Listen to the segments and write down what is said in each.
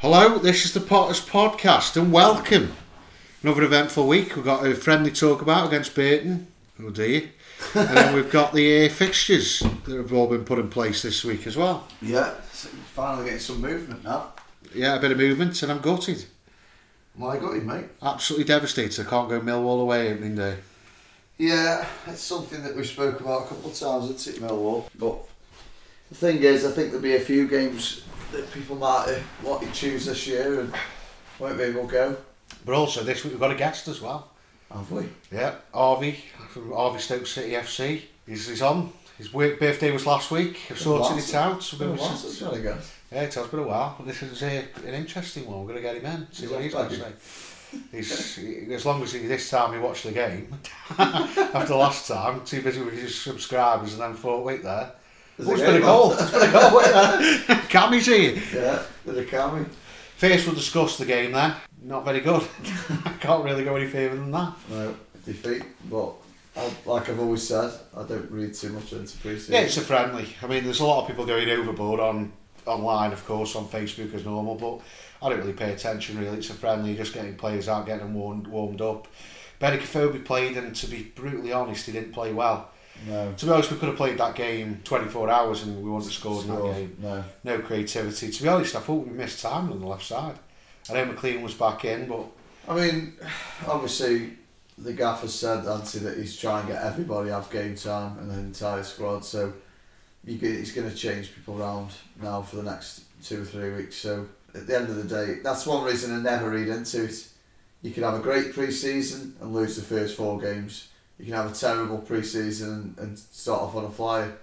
Hello, this is the Potters Podcast and welcome. Another eventful week. We've got a friendly talk about against Burton. Oh dear. and then we've got the uh, fixtures that have all been put in place this week as well. Yeah, finally getting some movement now. Yeah, a bit of movement and I'm gutted. My gutted, mate. Absolutely devastated. I can't go Millwall away opening day. Yeah, it's something that we spoke about a couple of times at Millwall. But the thing is, I think there'll be a few games that people might want to choose this year and won't be able to go. But also this week we've got a guest as well. Have we? Yeah, Harvey from Harvey Stoke City FC. He's, he's on. His work birthday was last week. I've sorted Last- it out. Been a while since we had. Yeah, it has been a while. But this is uh, an interesting one. We're going to get him in. See He's what he's going to say. He's, he- as long as he, this time he watched the game after last time, too busy with his subscribers, and then thought, wait there, There's oh, it's been a goal. It's been a goal. There. Cammy's here. Yeah, there's a cameo. First, we'll discuss the game then. Not very good. I can't really go any further than that. No, defeat. But I, like I've always said, I don't read too much into pre-season. Yeah, it's a friendly. I mean, there's a lot of people going overboard on online, of course, on Facebook as normal, but I don't really pay attention. Really, it's a friendly, just getting players out, getting them warmed, warmed up. Benik Afobe played, and to be brutally honest, he didn't play well. No. To be honest, we could have played that game 24 hours and we wouldn't have scored in that game. No. No creativity. To be honest, I thought we missed Tymon on the left side. I know McLean was back in, but I mean, obviously, the gaffer said, Anthony, that he's trying to get everybody have game time and the entire squad. So he's going to change people around now for the next two or three weeks. So at the end of the day, that's one reason I never read into it. You can have a great pre-season and lose the first four games. You can have a terrible pre-season and, and start off on a flyer.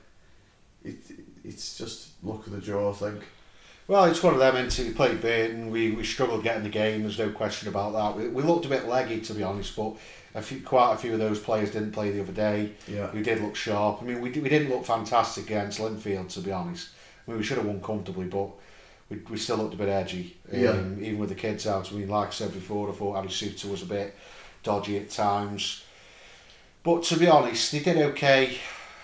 It, it's just luck of the draw, I think. Well, it's one of them, we played Burton. We, we struggled getting the game. There's no question about that. We, we looked a bit leggy, to be honest, but a few, quite a few of those players didn't play the other day. Yeah. We did look sharp. I mean, we, we didn't look fantastic against Linfield, to be honest. I mean, we should have won comfortably, but we, we still looked a bit edgy. Um, Yeah. Even with the kids out. I mean, like I said before, I thought Ali Suter was a bit dodgy at times. But to be honest, they did okay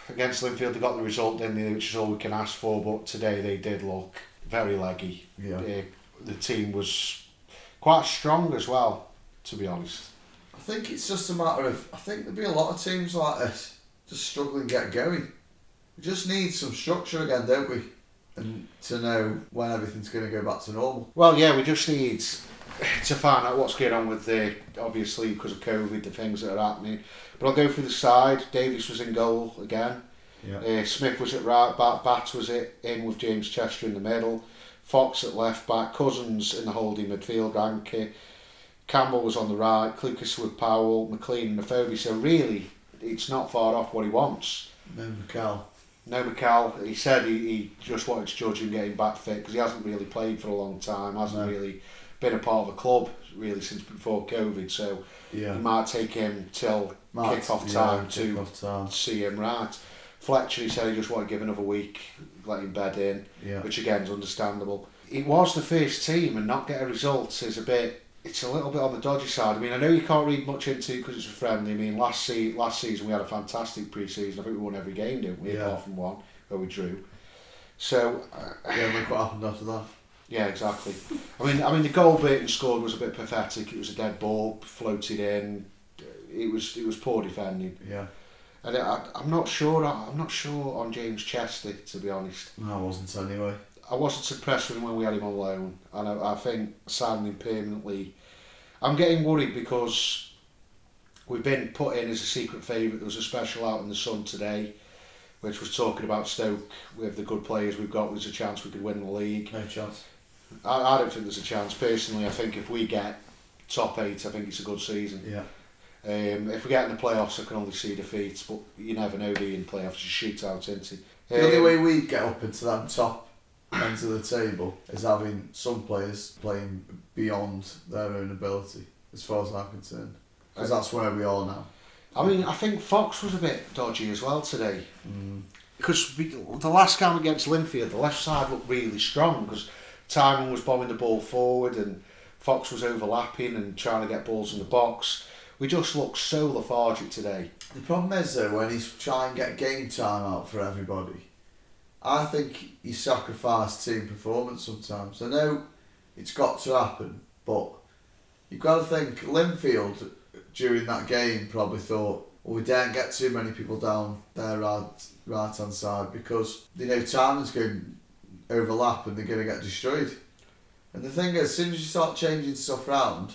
against Linfield. They got the result, didn't they, which is all we can ask for. But today they did look very leggy. Yeah. Uh, the team was quite strong as well, to be honest. I think it's just a matter of. I think there'll be a lot of teams like this just struggling to get going. We just need some structure again, don't we? And to know when everything's going to go back to normal. Well, yeah, we just need to find out what's going on with the obviously because of COVID, the things that are happening. But I'll go through the side. Davies was in goal again. Yeah. Uh, Smith was at right back. Batth was it in with James Chester in the middle. Fox at left back. Cousins in the holding midfield. Ranke. Campbell was on the right. Clucas with Powell. McLean and Afobe. So really, it's not far off what he wants. No, Mikel. No, Mikel, he said he, he just wanted to judge him getting back fit because he hasn't really played for a long time, hasn't No. really been a part of the club really since before COVID. So Yeah. it might take him till kick-off yeah, time to kick-off time. see him right. Fletcher, he said he just wanted to give another week, let him bed in, Yeah. which again is understandable. It was the first team and not get a result is a bit. It's a little bit on the dodgy side. I mean, I know you can't read much into it because it's a friendly. I mean, last se- last season we had a fantastic pre-season. I think we won every game, didn't we? Yeah. Apart from one where we drew. So uh, Yeah, look what happened after that. Yeah, exactly. I mean, I mean, the goal Burton scored was a bit pathetic. It was a dead ball, floated in. It was it was poor defending, Yeah. and I, I'm not sure. I'm not sure on James Chester to be honest. No, I wasn't anyway. I wasn't impressed with him when we had him on loan, and I, I think signing him permanently. I'm getting worried because we've been put in as a secret favourite. There was a special out in the Sun today, which was talking about Stoke with the good players we've got. There's a chance we could win the league. No chance. I, I don't think there's a chance. Personally, I think if we get top eight, I think it's a good season. Yeah. Um, if we get in the playoffs, I can only see defeats, but you never know the in playoffs. You shoot out into. The only way we get up into that top end of the table is having some players playing beyond their own ability, as far as I'm concerned. Because that's where we are now. I mean, I think Fox was a bit dodgy as well today. Mm. Because we, the last game against Linfield, the left side looked really strong because Tymon was bombing the ball forward and Fox was overlapping and trying to get balls in the box. We just looked so lethargic today. The problem is though when he's trying to get game time out for everybody, I think he sacrificed team performance sometimes. I know It's got to happen, but you've got to think Linfield during that game probably thought, well, we daren't get too many people down their right right hand side because you know Tymon's going overlap and they're going to get destroyed. And the thing is, as soon as you start changing stuff around,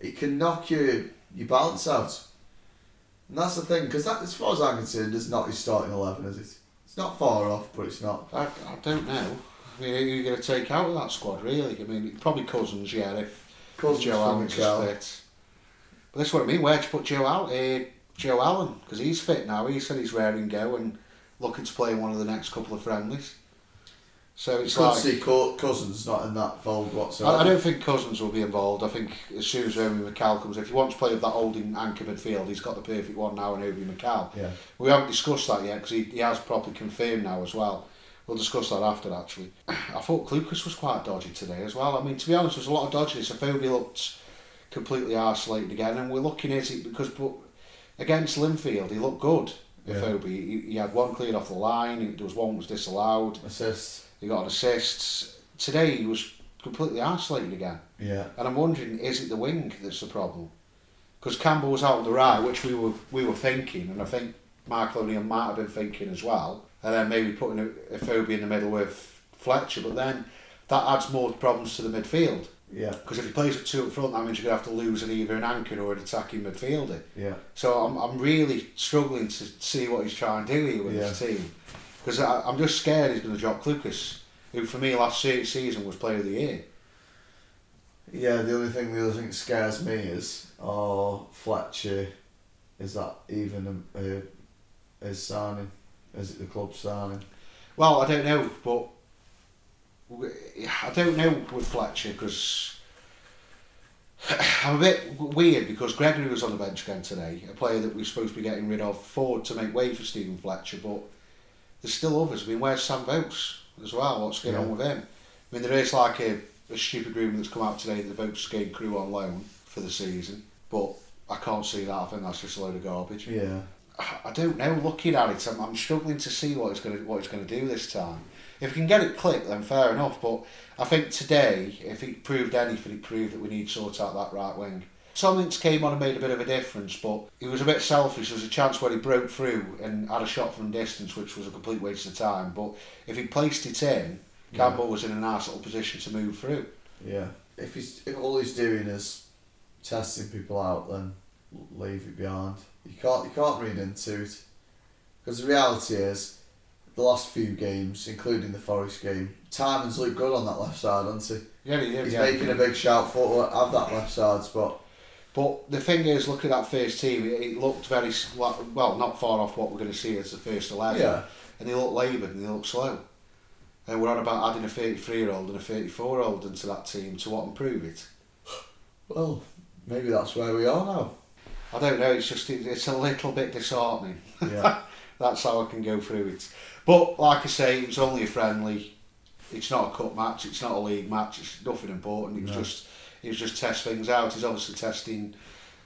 it can knock your your balance out. And that's the thing, because that, as far as I'm concerned, is not his starting eleven, is it? It's not far off, but it's not. I, I don't know. I mean, who are you going to take out of that squad, really? I mean, probably Cousins, yeah, if Cousins Joe Allen's fit. But that's what I mean. Where'd you put Joe Allen? Uh, Joe Allen, because he's fit now. He said he's raring to go and looking to play in one of the next couple of friendlies. So it's Could like see Co- Cousins not in that fold whatsoever. I, I don't think Cousins will be involved. I think as soon as Obi Mikel comes, if he wants to play with that holding anchor midfield, he's got the perfect one now in Obi Mikel. Yeah. We haven't discussed that yet because he, he has properly confirmed now as well. We'll discuss that after actually. I thought Lucas was quite dodgy today as well. I mean, to be honest, there was a lot of dodginess. Afobe looked completely isolated again, and we're looking at it because but against Linfield, he looked good. Yeah. He, he had one cleared off the line. There was one was disallowed. Assist. He got an assist. Today he was completely isolated again. Yeah. And I'm wondering, is it the wing that's the problem? Because Campbell was out on the right, which we were we were thinking, and I think Michael O'Neill might have been thinking as well. And then maybe putting a, Afobe in the middle with Fletcher, but then that adds more problems to the midfield. Yeah. Because if he plays with two up front, that means you're going to have to lose at either an anchor or an attacking midfielder. Yeah. So I'm, I'm really struggling to see what he's trying to do here with his team. Because I'm just scared he's going to drop Lucas, who for me last season was player of the year. Yeah, the only thing, the other thing that scares me is, oh, Fletcher, is that even a, a, his signing? Is it the club signing? Well, I don't know, but I don't know with Fletcher because I'm a bit weird because Gregory was on the bench again today, a player that we're supposed to be getting rid of forward to make way for Steven Fletcher, but there's still others. I mean, where's Sam Vokes as well? What's going Yeah. on with him? I mean, there is like a, a stupid rumour that's come out today that the Vokes game Crewe on loan for the season, but I can't see that. I think that's just a load of garbage. Yeah. I don't know. Looking at it, I'm, I'm struggling to see what it's going to what it's going to do this time. If we can get it clicked, then fair enough. But I think today, if it proved anything, it proved that we need to sort out that right wing. Something's came on and made a bit of a difference, but he was a bit selfish. There was a chance where he broke through and had a shot from distance, which was a complete waste of time. But if he placed it in, Yeah. Campbell was in a nice little position to move through. Yeah. If he's if all he's doing is testing people out, then leave it behind. You can't you can't read into it because the reality is the last few games, including the Forest game, Tymon's looked good on that left side, hasn't he? Yeah, he He's yeah. making a big shout for have that left side spot. But the thing is, look at that first team. It, it looked very well, not far off what we're going to see as the first eleven. Yeah. and they look laboured and they look slow. And we're on about adding a 33 year old and a 34 year old into that team to what improve it. Well, maybe that's where we are now. I don't know, it's just it- it's a little bit disheartening. Yeah. That's how I can go through it. But like I say, it was only a friendly. It's not a cup match, it's not a league match, it's nothing important. It was No. just it was just test things out. He's obviously testing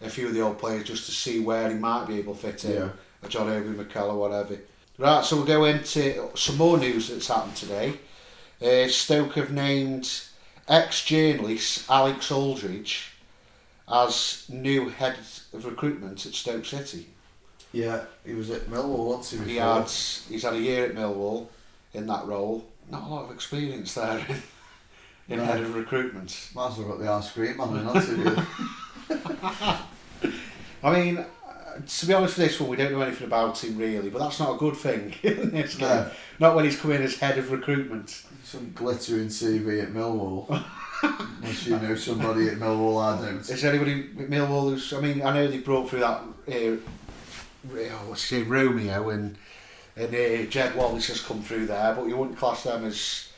a few of the old players just to see where he might be able to fit in. Yeah. A John Obi Mikel or whatever. Right, so we'll go into some more news that's happened today. Uh, Stoke have named ex-journalist Alex Aldridge as new head of recruitment at Stoke City. Yeah, he was at Millwall once. He, He before. had he's had a year at Millwall in that role. Not a lot of experience there in, in No. head of recruitment. Might as well got the ice cream then, hasn't he? I mean, uh, to be honest with this one, we don't know anything about him really, but that's not a good thing in this game. No. Not when he's come in as head of recruitment. Some glittering CV at Millwall. Unless you know somebody at Millwall, I don't. Is there anybody at Millwall who's? I mean, I know they brought through that. Uh, oh, what's his name, Romeo and and uh, Jed Wallace has come through there, but you wouldn't class them as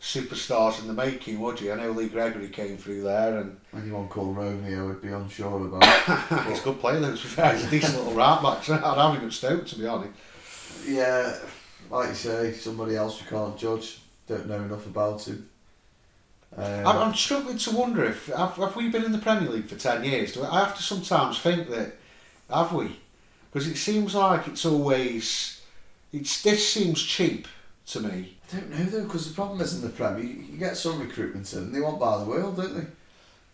superstars in the making, would you? I know Lee Gregory came through there, and Anyone called Romeo would be unsure about. he's a good player. Though, to be fair, he's a decent little right back. I'd have him at Stoke, to be honest. yeah, like you say, somebody else we can't judge. Don't know enough about him. Um, I'm, I'm struggling to wonder if have, have we been in the Premier League for ten years? Do I have to sometimes think that have we? Because it seems like it's always it's this seems cheap to me. I don't know though, because the problem is in the Premier, you, you get some recruitment in, and they want by the world, don't they?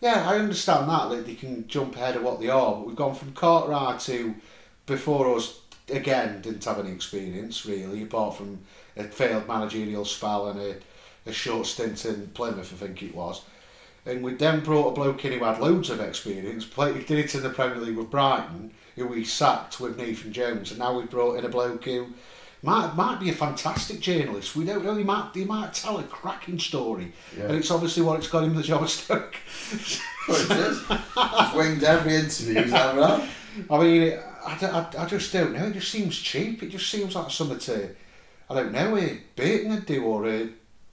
Yeah, I understand that that they can jump ahead of what they are, but we've gone from Cartwright to before us again didn't have any experience really, apart from a failed managerial spell and a, a short stint in Plymouth, I think it was. And we then brought a bloke in who had loads of experience, played, did it in the Premier League with Brighton, who we sacked with Nathan Jones, and now we've brought in a bloke who might might be a fantastic journalist. We don't know. He might he might tell a cracking story, Yeah. and it's obviously what it's got him the job Stoke. Well, it is. He's winged every interview he's ever had. I mean, it, I, I, I just don't know. It just seems cheap. It just seems like something to, I don't know, a Burton would do or a,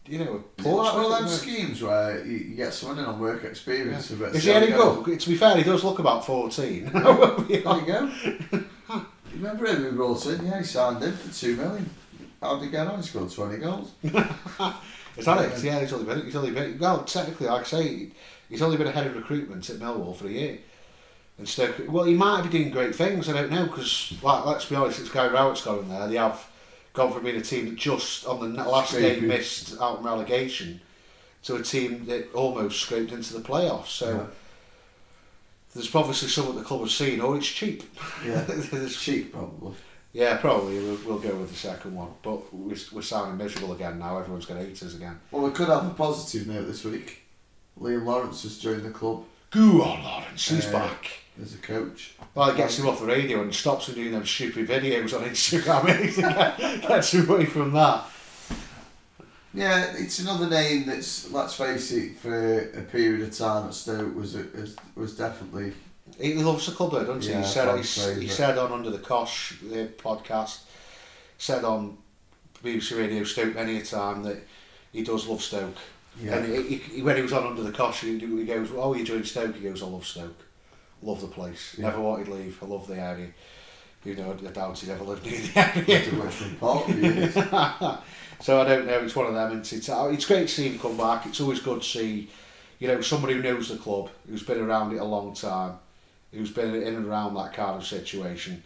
you know, a Is it like Portsmouth. one of them schemes where you, you get someone in on work experience? bit, Is he any good? To be fair, he does look about 14. There you go. Remember him who brought in? Yeah, he signed in for two million. How did he get on? He scored 20 goals. Is that it? Yeah, he's only been, he's only been, well, technically, like I say, he's only been ahead of recruitment at Millwall for a year. And Stoke, well, he might be doing great things, I don't know, because, like, let's be honest, it's Gary Rowett's gone there. They have gone from being a team that just on the last day missed out on relegation to a team that almost scraped into the playoffs. So Yeah. There's obviously something the club has seen, or it's cheap. Yeah. It's cheap, probably. yeah, probably we'll, we'll go with the second one. But we're, we're sounding miserable again now. Everyone's going to hate us again. Well, we could have a positive note this week. Liam Lawrence has joined the club Go on, Lawrence, he's Uh, back. as a coach. Well, it gets him off the radio and stops him doing those stupid videos on Instagram. Gets away from that. Yeah, it's another name that's, let's face it, for a period of time at Stoke was a, was, definitely. He loves the club, doesn't he? Yeah, he said he, he said on Under the Cosh, the podcast, said on BBC Radio Stoke many a time that he does love Stoke. Yeah. And he, he, when he was on Under the Cosh, he, he goes, "Oh, you joined Stoke?" He goes, "I love Stoke, love the place. Yeah. Never wanted to leave. I love the area." You know, I doubt he'd ever lived near the area. to Richmond Park for years. so I don't know. It's one of them. It's, it's oh, it's great to see him come back. It's always good to see, you know, somebody who knows the club, who's been around it a long time, who's been in and around that kind of situation.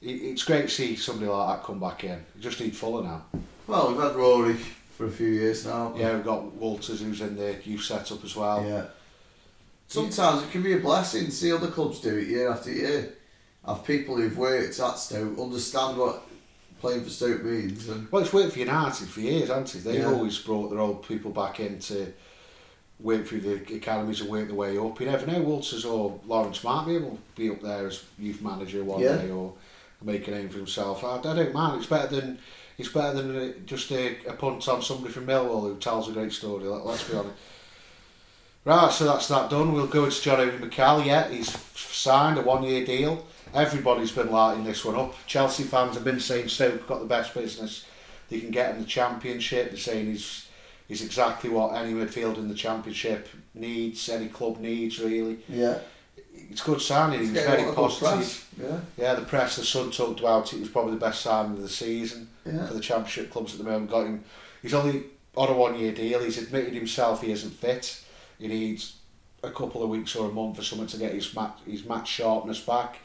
It, it's great to see somebody like that come back in. We just need Fuller now. Well, we've had Rory for a few years now. we? Yeah, we've got Walters who's in the youth setup as well. Yeah. Sometimes it can be a blessing to see other clubs do it year after year. Have people who've worked at Stoke understand what playing for Stoke means, and Well, it's worked for United for years, hasn't it? They've Yeah. always brought their old people back in to work through the academies and work their way up. You never know, Walters or Lawrence might be able to be up there as youth manager one Yeah. day or make a name for himself. I, I don't mind. It's better than it's better than uh, just a, a punt on somebody from Millwall who tells a great story. Let, let's be honest. Right, so that's that done. We'll go to John Obi Mikel. Yeah, he's signed a one-year deal. Everybody's been lighting this one up. Chelsea fans have been saying Stoke got the best business they can get in the Championship. They're saying he's he's exactly what any midfielder in the Championship needs, any club needs really. yeah, It's good signing. He's, Getting very a lot of good positive. Yeah, Yeah, the press, the Sun talked about it. It was probably the best signing of the season yeah. for the Championship clubs at the moment. Got him. He's only on a one-year deal. He's admitted himself he isn't fit. He needs a couple of weeks or a month for someone to get his match his match sharpness back.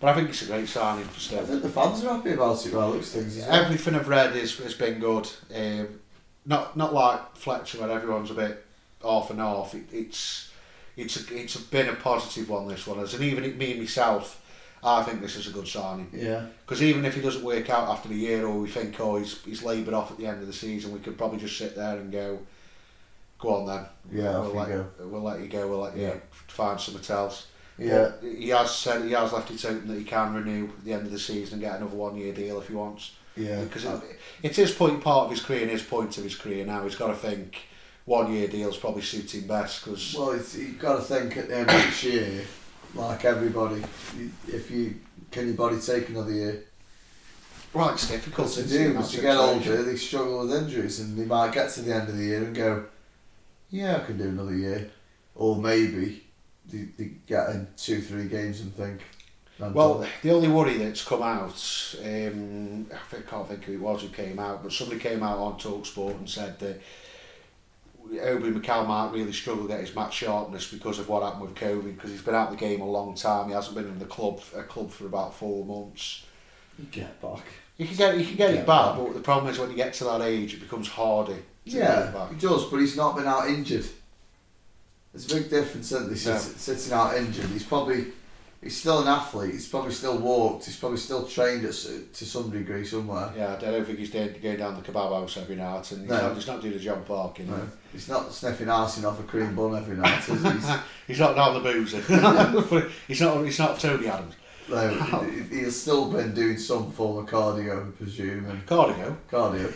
But I think it's a great signing for Stoke. I think the fans are happy about it. Well, looks things. Everything I've read is has been good. Um, not not like Fletcher where everyone's a bit off and off. It, it's it's a, it's been a positive one. This one, as and even me and myself, I think this is a good signing. Yeah, Because even if he doesn't work out after the year, or we think, oh, he's he's laboured off at the end of the season, we could probably just sit there and go, go on then. yeah. We'll you let go. we'll let you go. We'll let Yeah. you find something else. Yeah, But he has said he has left it open that he can renew at the end of the season and get another one year deal if he wants. yeah. Because it, it's his point part of his career and his point of his career now. He's got to think one year deals probably suit him best because Well, it's, you've got to think at the end of each year, like everybody, if you can your body take another year. well, it's difficult Because they isn't it, in do, as you get older, they struggle with injuries, and they might get to the end of the year and go, "Yeah, I can do another year," or maybe they, they get in two, three games and think, "I'm Well, done." the only worry that's come out, um, I think- can't think who it was who came out, but somebody came out on Talksport and said that Obi Mikel might really struggle to get his match sharpness because of what happened with COVID, because he's been out of the game a long time. He hasn't been in the club a club for about four months. you get back. You can get you can get Get it back, back. but the problem is when you get to that age, it becomes harder. To get it Yeah, he does, but he's not been out injured. There's a big difference, isn't there? Sit- Sitting out injured, he's probably he's still an athlete. He's probably still walked. He's probably still trained at, to some degree somewhere. Yeah, I don't think he's going down the kebab house every night, and he's, No. not, he's not doing a John Park, you. No, he's not sniffing arsing off a cream bun every night, is he? He's, He's not down the boozer. he's not. He's not Tony Adams. No, he- he's still been doing some form of cardio, I presume, and Cardigo. cardio.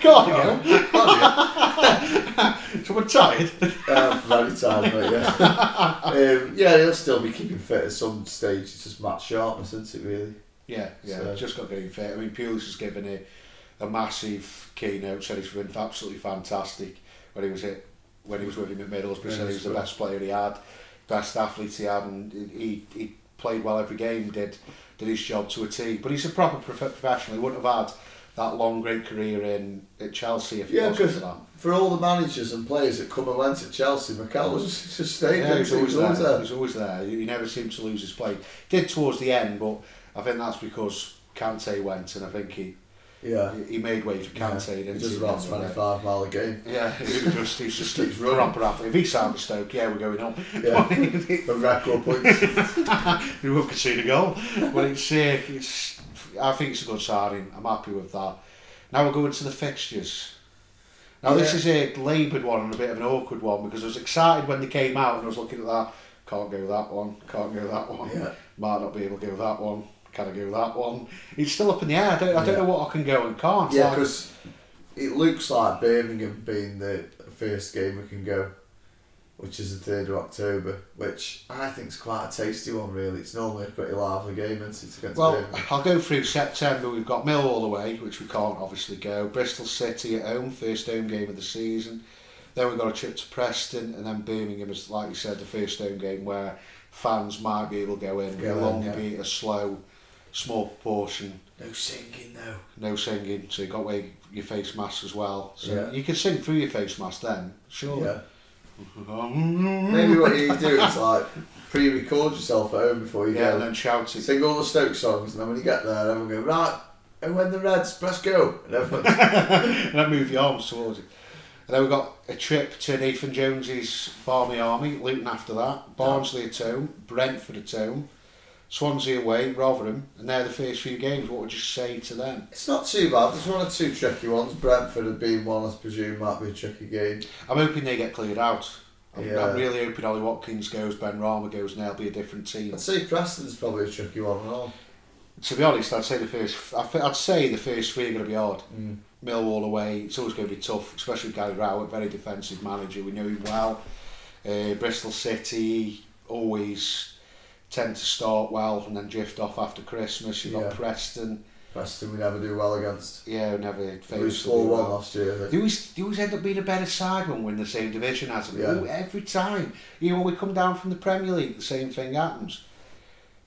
Cardigo. cardio. Someone tired. um, very tired, mate, yeah. um, yeah, he'll still be keeping fit at some stage. It's just match sharpness, isn't it, really? Yeah, yeah. So- Just got getting fit. I mean, Pulis has given a, a massive keynote. Said he's been absolutely fantastic when he was at when he was with him at Middlesbrough. Said he was the best player he had, best athlete he had, and he he played well every game. Did did his job to a T. But he's a proper prof- professional. He wouldn't have had that long great career in at Chelsea if he Yeah, wasn't for that. For all the managers and players that come and went at Chelsea, Mikel was just stayed. Yeah, he was he? always He there. was He was always there. He he never seemed to lose his play. Did towards the end, but I think that's because Kante went, and I think he Yeah. he made way for yeah. Kante. Does he, about at the end of the day? 25 mile a game. Yeah, he just he's just a proper athlete. If he signed Stoke, yeah, we're going on. Yeah. The record points. we won't concede a goal. But it's, uh, it's I think it's a good signing. I'm happy with that. Now we're going to the fixtures. Now this is a laboured one and a bit of an awkward one because I was excited when they came out and I was looking at that. Can't go that one. Can't go that one. Yeah. Might not be able to go that one. Can I go that one? It's still up in the air. I don't, I don't Yeah. know what I can go and can't. Yeah, Like- because it looks like Birmingham being the first game we can go, which is the 3rd of October, which I think is quite a tasty one, really. It's normally a pretty lively game, isn't it, against Well, Birmingham? I'll go through September. We've got Millwall away, which we can't obviously go. Bristol City at home, first home game of the season. Then we've got a trip to Preston, and then Birmingham is, like you said, the first home game where fans might be able to go in. It'll only yeah. be a slow, small proportion. No singing, though. No singing, so you've got to wear your face mask as well. So Yeah. you can sing through your face mask then, sure. Yeah. Maybe what you do is like pre-record yourself at home before you Yeah, and go. then shouting. Sing all the Stoke songs, and then when you get there, everyone go right. And when the Reds press go, and everyone. and then move your arms towards it. And then we've got a trip to Nathan Jones's Barmy Army, Luton after that, Barnsley at home, Brentford at home, Swansea away, Rotherham, and they're the first few games. What would you say to them? It's not too bad. There's one or two tricky ones. Brentford have been one, I presume, might be a tricky game. I'm hoping they get cleared out. I'm, Yeah. I'm really hoping Ollie Watkins goes, Benrahma goes, and they'll be a different team. I'd say Preston's probably a tricky one. To be honest, I'd say the first. I'd say the first three are going to be hard. Mm. Millwall away, it's always going to be tough, especially with Gary Rowett, very defensive manager. We know him well. Uh, Bristol City always tend to start well and then drift off after Christmas. You've got Yeah. Preston, Preston we never do well against. yeah, never Lose 4 1 well. last year. They think. always, they always end up being a better side when we're in the same division as them. Yeah. Every time. Even when we come down from the Premier League, the same thing happens.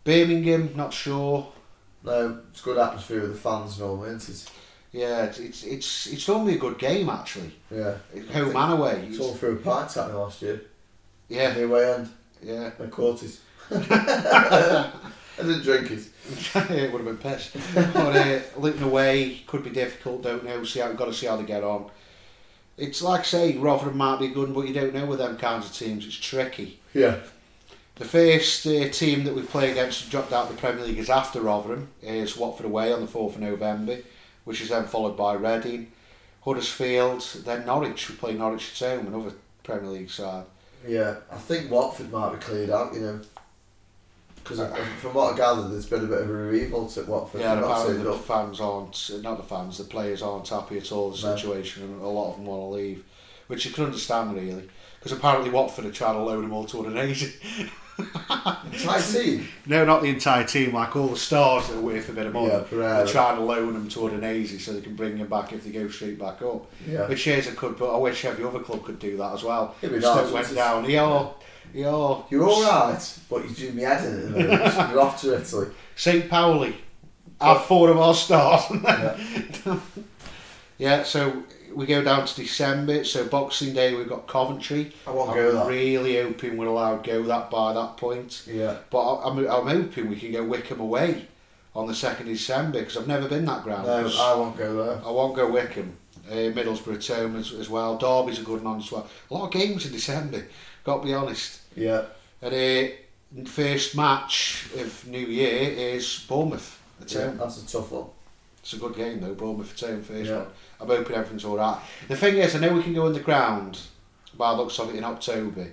Birmingham, not sure. No, it's good atmosphere with the fans normally, isn't it? Yeah, it's it's it's, it's normally a good game actually. Yeah. It's home and away. It's all through a part at me last year. yeah, The away end. yeah. Caught it. I didn't drink it. it would have been pissed. But uh, Luton away could be difficult. Don't know. See how got to see how they get on. It's like saying Rotherham might be good, but you don't know with them kinds of teams. It's tricky. Yeah. The first uh, team that we play against who dropped out of the Premier League is after Rotherham. Is Watford away on the fourth of November, which is then followed by Reading, Huddersfield, then Norwich. We play Norwich at home, another Premier League side. Yeah. I think Watford might be cleared out, you know. Because uh, from what I gather, there's been a bit of a revolt at Watford. Yeah, and They're apparently the up. fans aren't, not the fans, the players aren't happy at all with the No. situation and a lot of them want to leave. Which you can understand really. Because apparently Watford are trying to loan them all to Udinese. Try team. no, not the entire team, like all the stars that are worth a bit of money. Yeah, They're trying to loan them to Udinese so they can bring them back if they go straight back up. Yeah. Which is a could, but I wish every other club could do that as well. It'd be Stoke nice, went down. Yeah, yeah. You're alright, but you do me head in at the moment. You're off to Italy. St. Pauli. Have four of our stars. Yeah. Yeah, so we go down to December. So Boxing Day we've got Coventry. I won't I'm go that. really hoping we're allowed to go that by that point. Yeah. But I'm, I'm hoping we can go Wycombe away on the second of December because I've never been that ground. No, I won't go there. I won't go Wycombe. Uh, Middlesbrough Tome as, as well. Derby's a good one as well. A lot of games in December. Got to be honest. Yeah. And uh, first match of New Year is Bournemouth at yeah, home. that's a tough one. It's a good game though. Bournemouth at home first Yeah. one. I'm hoping everything's all right. The thing is, I know we can go on the ground by the looks of it in October,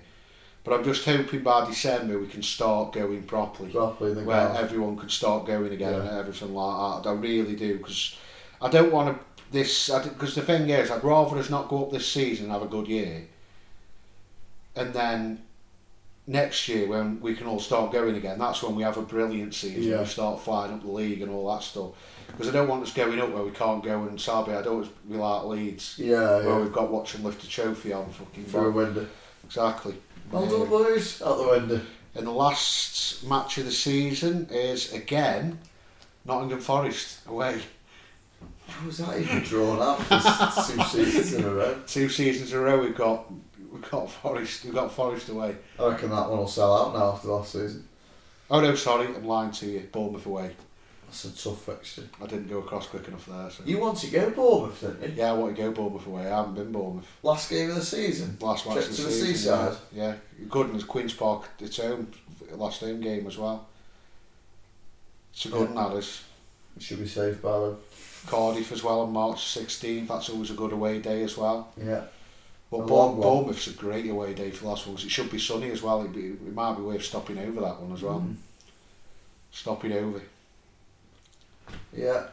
but I'm just hoping by December we can start going properly, Properly the where ground. everyone can start going again Yeah. and everything like that. I really do because I don't want to this because the thing is, I'd rather us not go up this season and have a good year, and then next year when we can all start going again, that's when we have a brilliant season. Yeah. We start flying up the league and all that stuff. Because I don't want us going up where we can't go and Sabi. I don't want us to be like Leeds, Yeah, where yeah. we've got watch and lift a trophy on fucking Through a window. Exactly. Well Uh, done, boys. Out the window. and the last match of the season is again Nottingham Forest away. How was that even drawn up? Two seasons in a row. Two seasons in a row we've got got Forest we've got Forest away. I reckon that one will sell out now after last season. Oh no, sorry, I'm lying to you. Bournemouth away. That's a tough fixture. I didn't go across quick enough there. So. You want to go Bournemouth, didn't you? Yeah, I want to go Bournemouth away. I haven't been Bournemouth. Last game of the season. Last match Trip of to the, the season. seaside. Yeah, yeah. good and it's Queens Park. It's home last home game as well. It's a good Yeah. It should be safe by. Cardiff as well on March 16th. That's always a good away day as well. Yeah. But A Bour- Bournemouth's a great away day for the last ones. It should be sunny as well. It'd be, it might be worth stopping over that one as well. Mm. Stopping over. Yeah.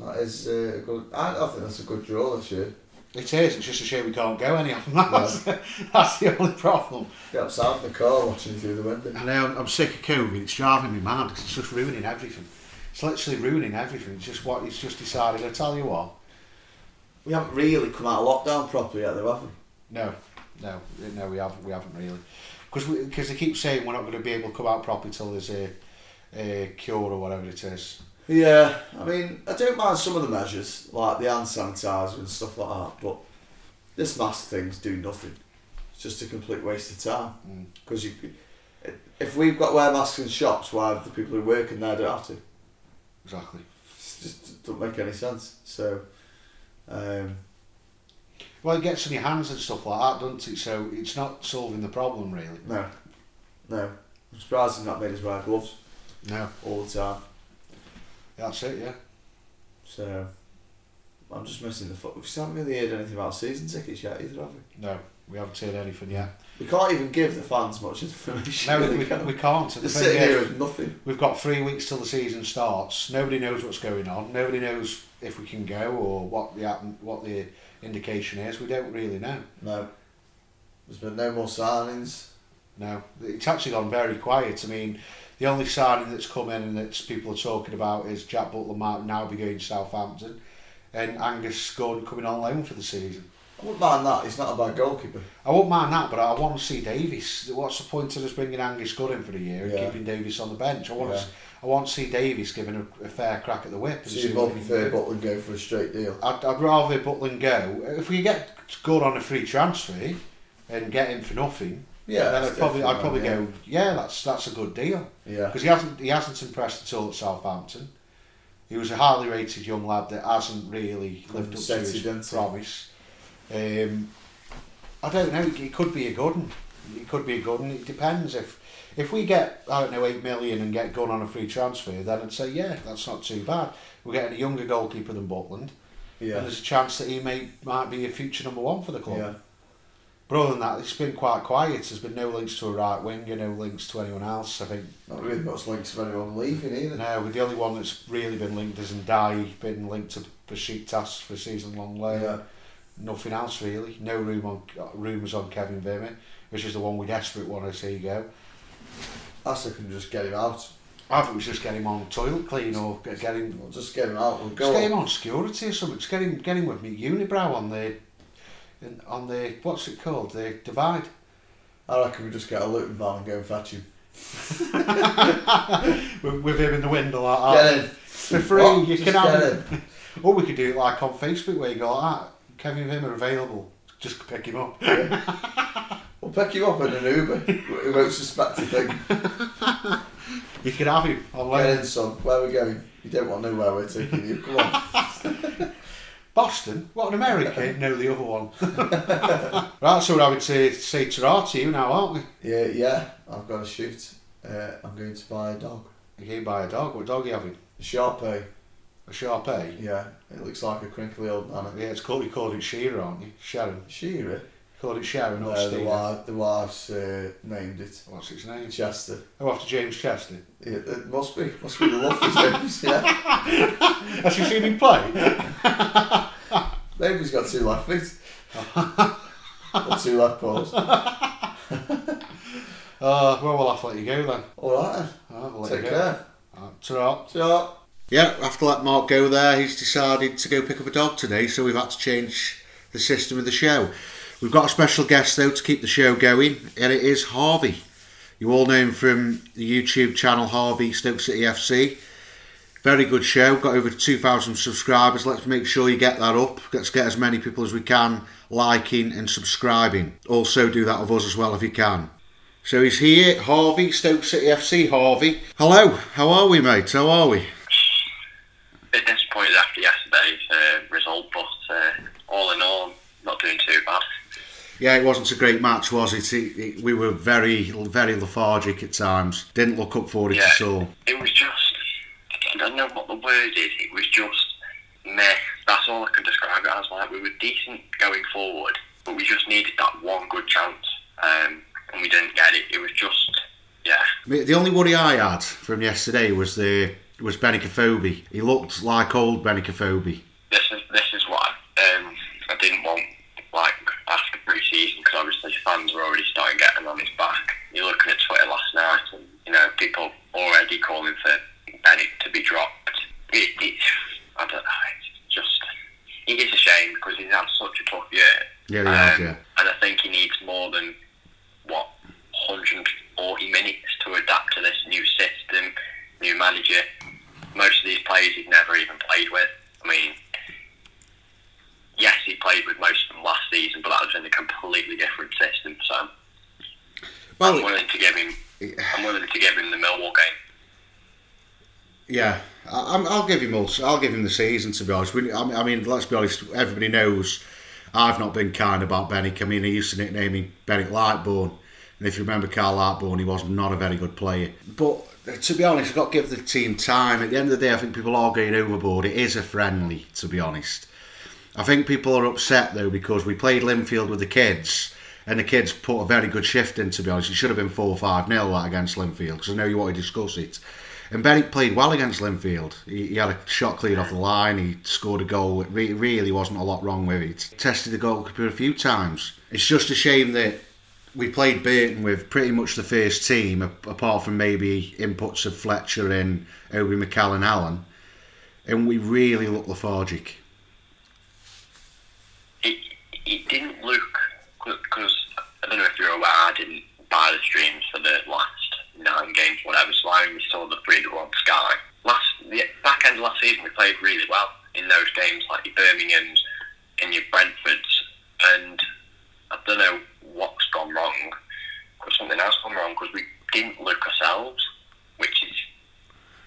That is uh, a good. I, I think that's a good draw this year. It is. It's just a shame we can't go any of them. That's, that's the only problem. Get outside in the car watching through the window. I know I'm, I'm sick of COVID. It's driving me mad. it's just ruining everything. It's literally ruining everything. It's just what it's just decided. I tell you what. We haven't really come out of lockdown properly yet, though, have we? No, no, no. We haven't. We haven't really. Because because they keep saying we're not going to be able to come out properly till there's a, a cure or whatever it is. Yeah, I mean, I don't mind some of the measures, like the hand sanitizer and stuff like that, but this mask thing's do nothing. It's just a complete waste of time. Mm. Because you, if we've got to wear masks in shops, why the people who work in there don't have to? Exactly. It just doesn't make any sense. So, um, Well, it gets in your hands and stuff like that, doesn't it? So it's not solving the problem really. no, no. I'm surprised he's not made us wear gloves No, all the time. that's it. Yeah. So, I'm just missing the foot. We still haven't really heard anything about season tickets yet either, have we? No, we haven't seen anything yet. We can't even give the fans much information. No, we, we can't. The Just sitting is, here with nothing. We've got three weeks till the season starts. Nobody knows what's going on. Nobody knows if we can go or what the what the indication is. We don't really know. No. There's been no more signings. No, it's actually gone very quiet. I mean, the only signing that's come in and that people are talking about is Jack Butland might now be going to Southampton, and Angus Gordon coming on loan for the season. I wouldn't mind that. He's not a bad goalkeeper. I wouldn't mind that, but I want to see Davies. What's the point of us bringing Angus Gordon for a year and Yeah. keeping Davies on the bench? I want Yeah. to, I want to see Davies given a, a fair crack at the whip. So see you'd what both he can prefer. Butland go for a straight deal. I'd, I'd rather Butland go. If we get good on a free transfer and get him for nothing, Yeah, then I'd probably I'd probably yeah. go. Yeah, that's that's a good deal Yeah. because he hasn't he hasn't impressed at all at Southampton. He was a highly rated young lad that hasn't really lived up to his promise. Um, I don't know. It could be a good one. It could be a good one. It depends if. If we get, I don't know, 8 million and get Gunn on a free transfer, then I'd say, yeah, that's not too bad. We're getting a younger goalkeeper than Butland. Yeah. And there's a chance that he may might be a future number one for the club. Yeah. But other than that, it's been quite quiet. There's been no links to a right winger, no links to anyone else. I think Not really much links to anyone leaving either. no, the only one that's really been linked is Ndiaye, been linked to Besiktas for season long loan. Yeah. Nothing else really. No room on uh, rumours on Kevin Wimmer, which is the one we desperate want to see go. Asa can just get him out. I think we should just get him on toilet clean or get, get him. We'll just get him out. We'll Just get him on security or something. Just get him, get him with me unibrow on the, on the what's it called? The divide. I reckon we just get a Luton van and go and fetch him. with, with him in the window like that. Get in. For free, What? you Just can have in. him. Or we could do it like on Facebook where you go that. Kevin Wimmer available. Just pick him up. We'll pick you up in an Uber. We won't suspect a thing. You can have him on Get in, son. Where are we going? You don't want to know where we're taking you. Come on. Boston? What, in America? no, the other one. right, so we're having to say ta to you now, aren't we? Yeah, yeah. I've got to shoot. Uh, I'm going to buy a dog. You can buy a dog. What dog are you having? A Sharpei. A Sharpei? Yeah. It looks like a crinkly old man. Yeah, it's called, you called it Shearer, aren't you? Sharon. Shearer. You called it Sharon or No, the, wife, the wife's uh, named it. What's its name? Chester. Oh, after James Chester. Yeah, it must be. Must be the lovely James, yeah. Has you seen him play? Maybe he's got two left feet. or two left paws. Uh, well, we'll have to let you go then. Alright then. Uh, we'll Take care. Uh, ta-ra. Ciao. Yeah, after let Mark go there, he's decided to go pick up a dog today, so we've had to change the system of the show. We've got a special guest though to keep the show going, and it is Harvey. You all know him from the YouTube channel Harvey Stoke City FC. Very good show, got over 2,000 subscribers. Let's make sure you get that up. Let's get as many people as we can liking and subscribing. Also, do that with us as well if you can. So he's here, Harvey, Stoke City FC. Harvey, hello, how are we, mate? How are we? bit disappointed after yesterday's uh, result, but uh, all in all, not doing too bad. Yeah, it wasn't a great match, was it? It- it- we were very, very lethargic at times. Didn't look up for it Yeah. at all. It was just, I don't know what the word is, it was just meh. That's all I can describe it as. Like, we were decent going forward, but we just needed that one good chance, um, and we didn't get it. It was just, yeah. The only worry I had from yesterday was the was Benik Afobe. He looked like old Benik Afobe. This is this is what I, um, I didn't want. Like pre-season, because obviously fans were already starting getting on his back. You're looking at Twitter last night, and you know people already calling for Benik to be dropped. It, it, I don't know. It's just it is a shame because he's had such a tough year. Yeah, he has, Um, yeah. And I think he needs more than what 140 minutes to adapt to this new system, new manager. Most of these players he's never even played with. I mean, yes, he played with most of them last season, but that was in a completely different system. So I'm Well, willing to give him. I'm willing to give him the Millwall game. yeah, I, I'm- I'll give him also. I'll give him the season. To be honest, we, I mean- let's be honest. Everybody knows I've not been kind about Benik. I mean, he used to nickname me Benik Lightbourne, and if you remember Kyle Lightbourne, he was not a very good player. But uh, to be honest, I've got to give the team time. At the end of the day, I think people are going overboard. It is a friendly, to be honest. I think people are upset though because we played Linfield with the kids. And the kids put a very good shift in, to be honest. It should have been 4 5 0 that against Linfield, because I know you want to discuss it. And Benik played well against Linfield. He, he had a shot cleared off the line, he scored a goal. It re- really wasn't a lot wrong with it. Tested the goalkeeper a few times. It's just a shame that we played Burton with pretty much the first team, apart from maybe inputs of Fletcher and Obi Mikel and Allen. And we really looked lethargic. It didn't look because I don't know if you're aware. I didn't buy the streams for the last nine games, whatever. So I only saw the three that were on Sky. Last the back end of last season, we played really well in those games, like your Birmingham's and your Brentford's, and I don't know what's gone wrong. Because something else gone wrong because we didn't look ourselves, which is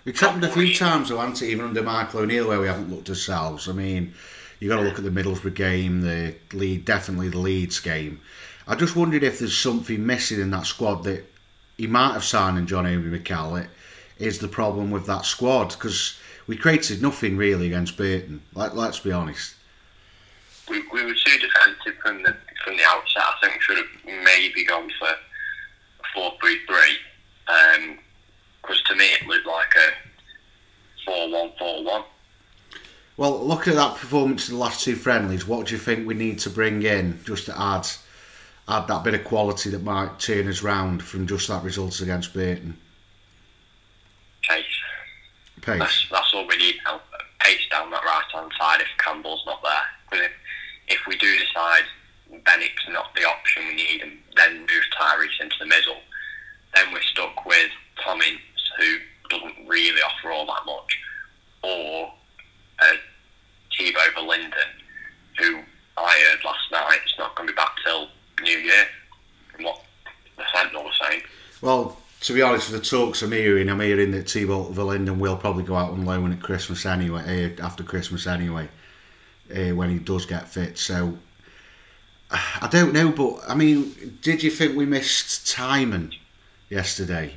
It's happened a few times, though, hasn't it? Even under Michael O'Neill, where we haven't looked ourselves. I mean, you got to look at the Middlesbrough game, the lead, definitely the Leeds game. I just wondered if there's something missing in that squad that he might have signed in John Obi Mikel. Is the problem with that squad because we created nothing really against Burton. Let, let's be honest. we, we were too defensive from the from the outset. I think we should have maybe gone for a four three three. Um, because to me it looked like a four one four one. Well, looking at that performance in the last two friendlies, what do you think we need to bring in just to add add that bit of quality that might turn us round from just that result against Burton? Chase. Pace. That's that's all we need now. Pace down that right hand side if Campbell's not there. Because if, if we do decide Benik's not the option we need and then move Tyrese into the middle, then we're stuck with Tom Ince, who doesn't really offer all that much, or uh, Thibaut Verlinden, who I heard last night is not going to be back till New Year, from what the Sentinel was saying. Well, to be honest, with the talks I'm hearing, I'm hearing that Thibaut Verlinden will probably go out on loan at Christmas anyway, uh, after Christmas anyway, uh, when he does get fit. So I don't know, but I mean, did you think we missed Tymon yesterday?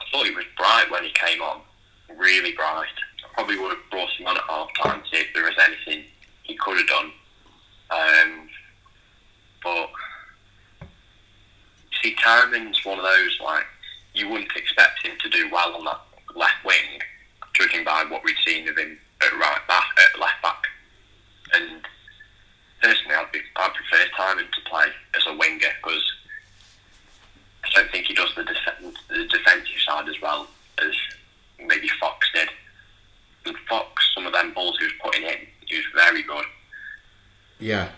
I thought he was bright when he came on, really bright. Probably would have brought him on at half time to see if there was anything he could have done. Um, but see, Tymon's one of those like you wouldn't expect him to do well on that left wing, judging by what we've seen of him at right back, at left back. And personally, I'd, be, I'd prefer Tymon to play as a winger because I don't think he does the, def- the defensive side as well as maybe Fox did. Fox, some of them balls he was putting in, he was very good. Yeah.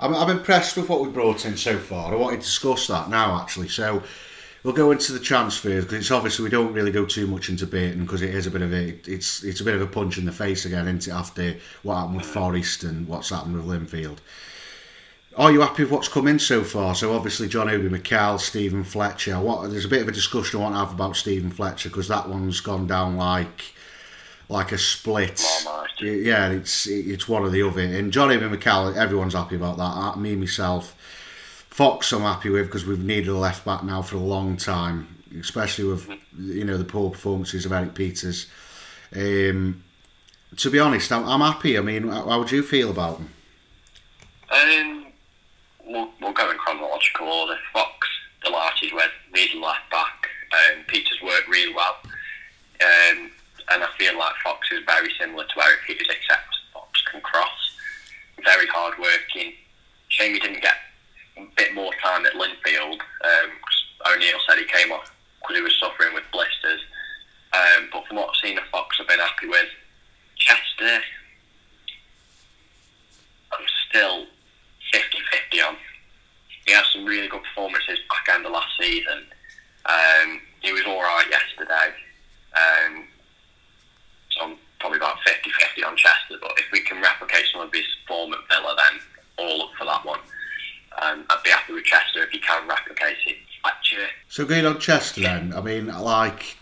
I'm, I'm impressed with what we brought in so far. I want to discuss that now, actually. So, we'll go into the transfers because it's obviously we don't really go too much into Burton because it is a bit of a it's it's a bit of a punch in the face again, isn't it? After what happened with Forest and what's happened with Linfield. Are you happy with what's come in so far? So obviously John Obi Mikel, Steven Fletcher. What there's a bit of a discussion I want to have about Steven Fletcher because that one's gone down like like a split. Yeah, it's it's one or the other. And Johnny Obi Mikel, everyone's happy about that. Me myself. Fox, I'm happy with because we've needed a left back now for a long time, especially with you know the poor performances of Erik Pieters. Um, to be honest, I'm, I'm happy. I mean, how would you feel about them? Um, we'll, we'll go in chronological order. Fox, delighted with, needed left back. Um, Pieters worked really well. Um, and I feel like Fox is very similar to Erik Pieters, except Fox can cross. Very hard working. Shame he didn't get a bit more time at Linfield. Um, O'Neill said he came off because he was suffering with blisters. Um, but from what I've seen of Fox, I've been happy with. Chester, I'm still 50-50 on. He had some really good performances back end of last season. Um, he was all right yesterday. Um, so I'm probably about 50-50 on Chester. But if we can his form at Villa, then all up for that one. Um, I'd be happy with Chester if he can replicate it. Actually. So going on Chester then, I mean, like,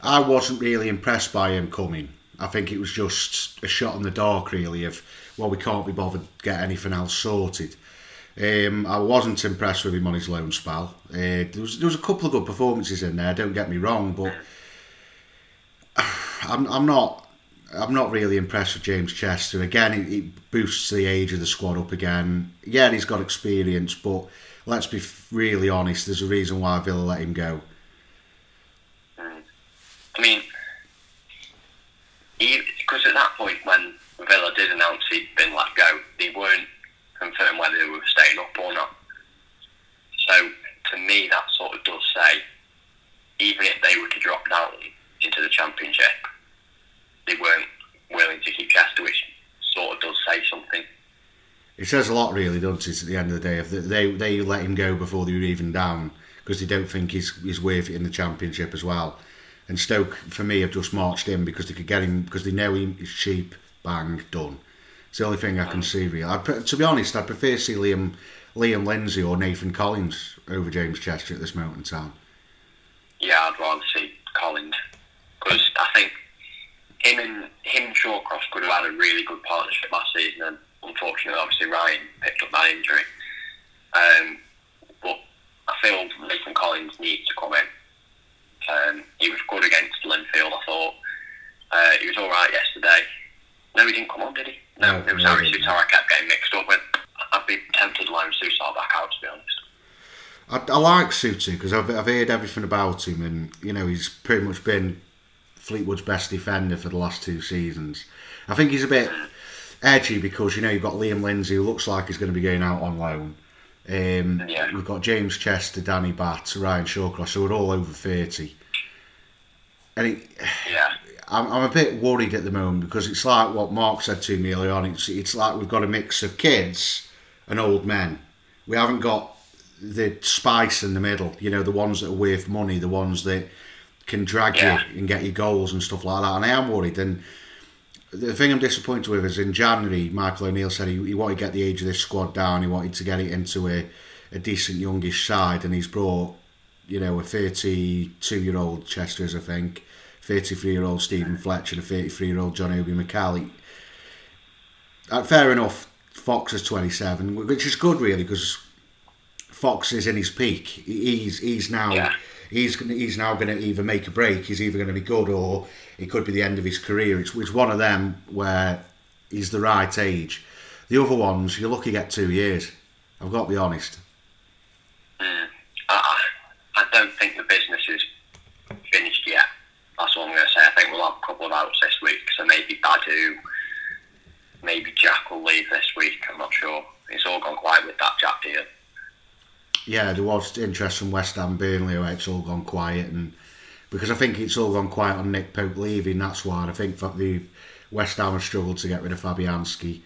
I wasn't really impressed by him coming. I think it was just a shot in the dark, really, of, well, we can't be bothered to get anything else sorted. Um, I wasn't impressed with him on his loan spell. Uh, there, was, there was a couple of good performances in there, don't get me wrong, but I'm, I'm not I'm not really impressed with James Chester. Again, it, boosts the age of the squad up again. Yeah, he's got experience, but let's be really honest. There's a reason why Villa let him go. I mean, because at that point when Villa did announce he'd been let go, they weren't confirmed whether they were staying up or not. So to me, that sort of does say, even if they were to drop down into the Championship, they weren't willing to keep Chester, which sort of does say something. It says a lot, really, doesn't it? At the end of the day, if they they let him go before they were even down because they don't think he's he's worth it in the Championship as well. And Stoke, for me, have just marched in because they could get him because they know he's cheap. Bang, done. It's the only thing I can see. Really, I, to be honest, I'd prefer to see Liam Liam Lindsay or Nathan Collins over James Chester at this moment in time. Yeah, I'd rather see Collins because I think him and him and Shawcross could have had a really good partnership last season, and unfortunately, obviously Ryan picked up that injury. Um, but I feel Nathan Collins needs to come in. Um, he was good against Linfield, I thought. Uh, he was all right yesterday. No, he didn't come on, did he? No, no it was no, Harry Souttar I kept getting mixed up with. I'd be tempted to loan Souttar back out, to be honest. I, I like Souttar because I've, I've heard everything about him, and you know he's pretty much been Fleetwood's best defender for the last two seasons. I think he's a bit edgy because you know you've got Liam Lindsay who looks like he's going to be going out on loan. Um, yeah. We've got James Chester, Danny Batth, Ryan Shawcross, who are all over thirty. And it, yeah. I'm, I'm a bit worried at the moment because it's like what Mark said to me earlier on. It's it's like we've got a mix of kids and old men. We haven't got the spice in the middle. You know, the ones that are worth money, the ones that can drag yeah. you and get you goals and stuff like that. And I am worried. And the thing I'm disappointed with is in January, Michael O'Neill said he, he wanted to get the age of this squad down. He wanted to get it into a, a decent youngish side, and he's brought you know, a 32 year old Chester's, I think, 33 year old Steven Fletcher, and a 33 year old John Obi Mikel. Uh, fair enough, Fox is 27, which is good really because Fox is in his peak. He's he's now Yeah. He's he's now going to either make a break. He's either going to be good or it could be the end of his career. It's, it's one of them where he's the right age. The other ones, you're lucky to get two years. I've got to be honest. Mm. I, I don't think the business is finished yet. That's what I'm going to say. I think we'll have a couple of outs this week. So maybe Badu, maybe Jack will leave this week. I'm not sure. It's all gone quiet with that Jack deal. Yeah, there was interest from West Ham, Burnley, where it's all gone quiet, and because I think it's all gone quiet on Nick Pope leaving, that's why I think that the West Ham have struggled to get rid of Fabianski.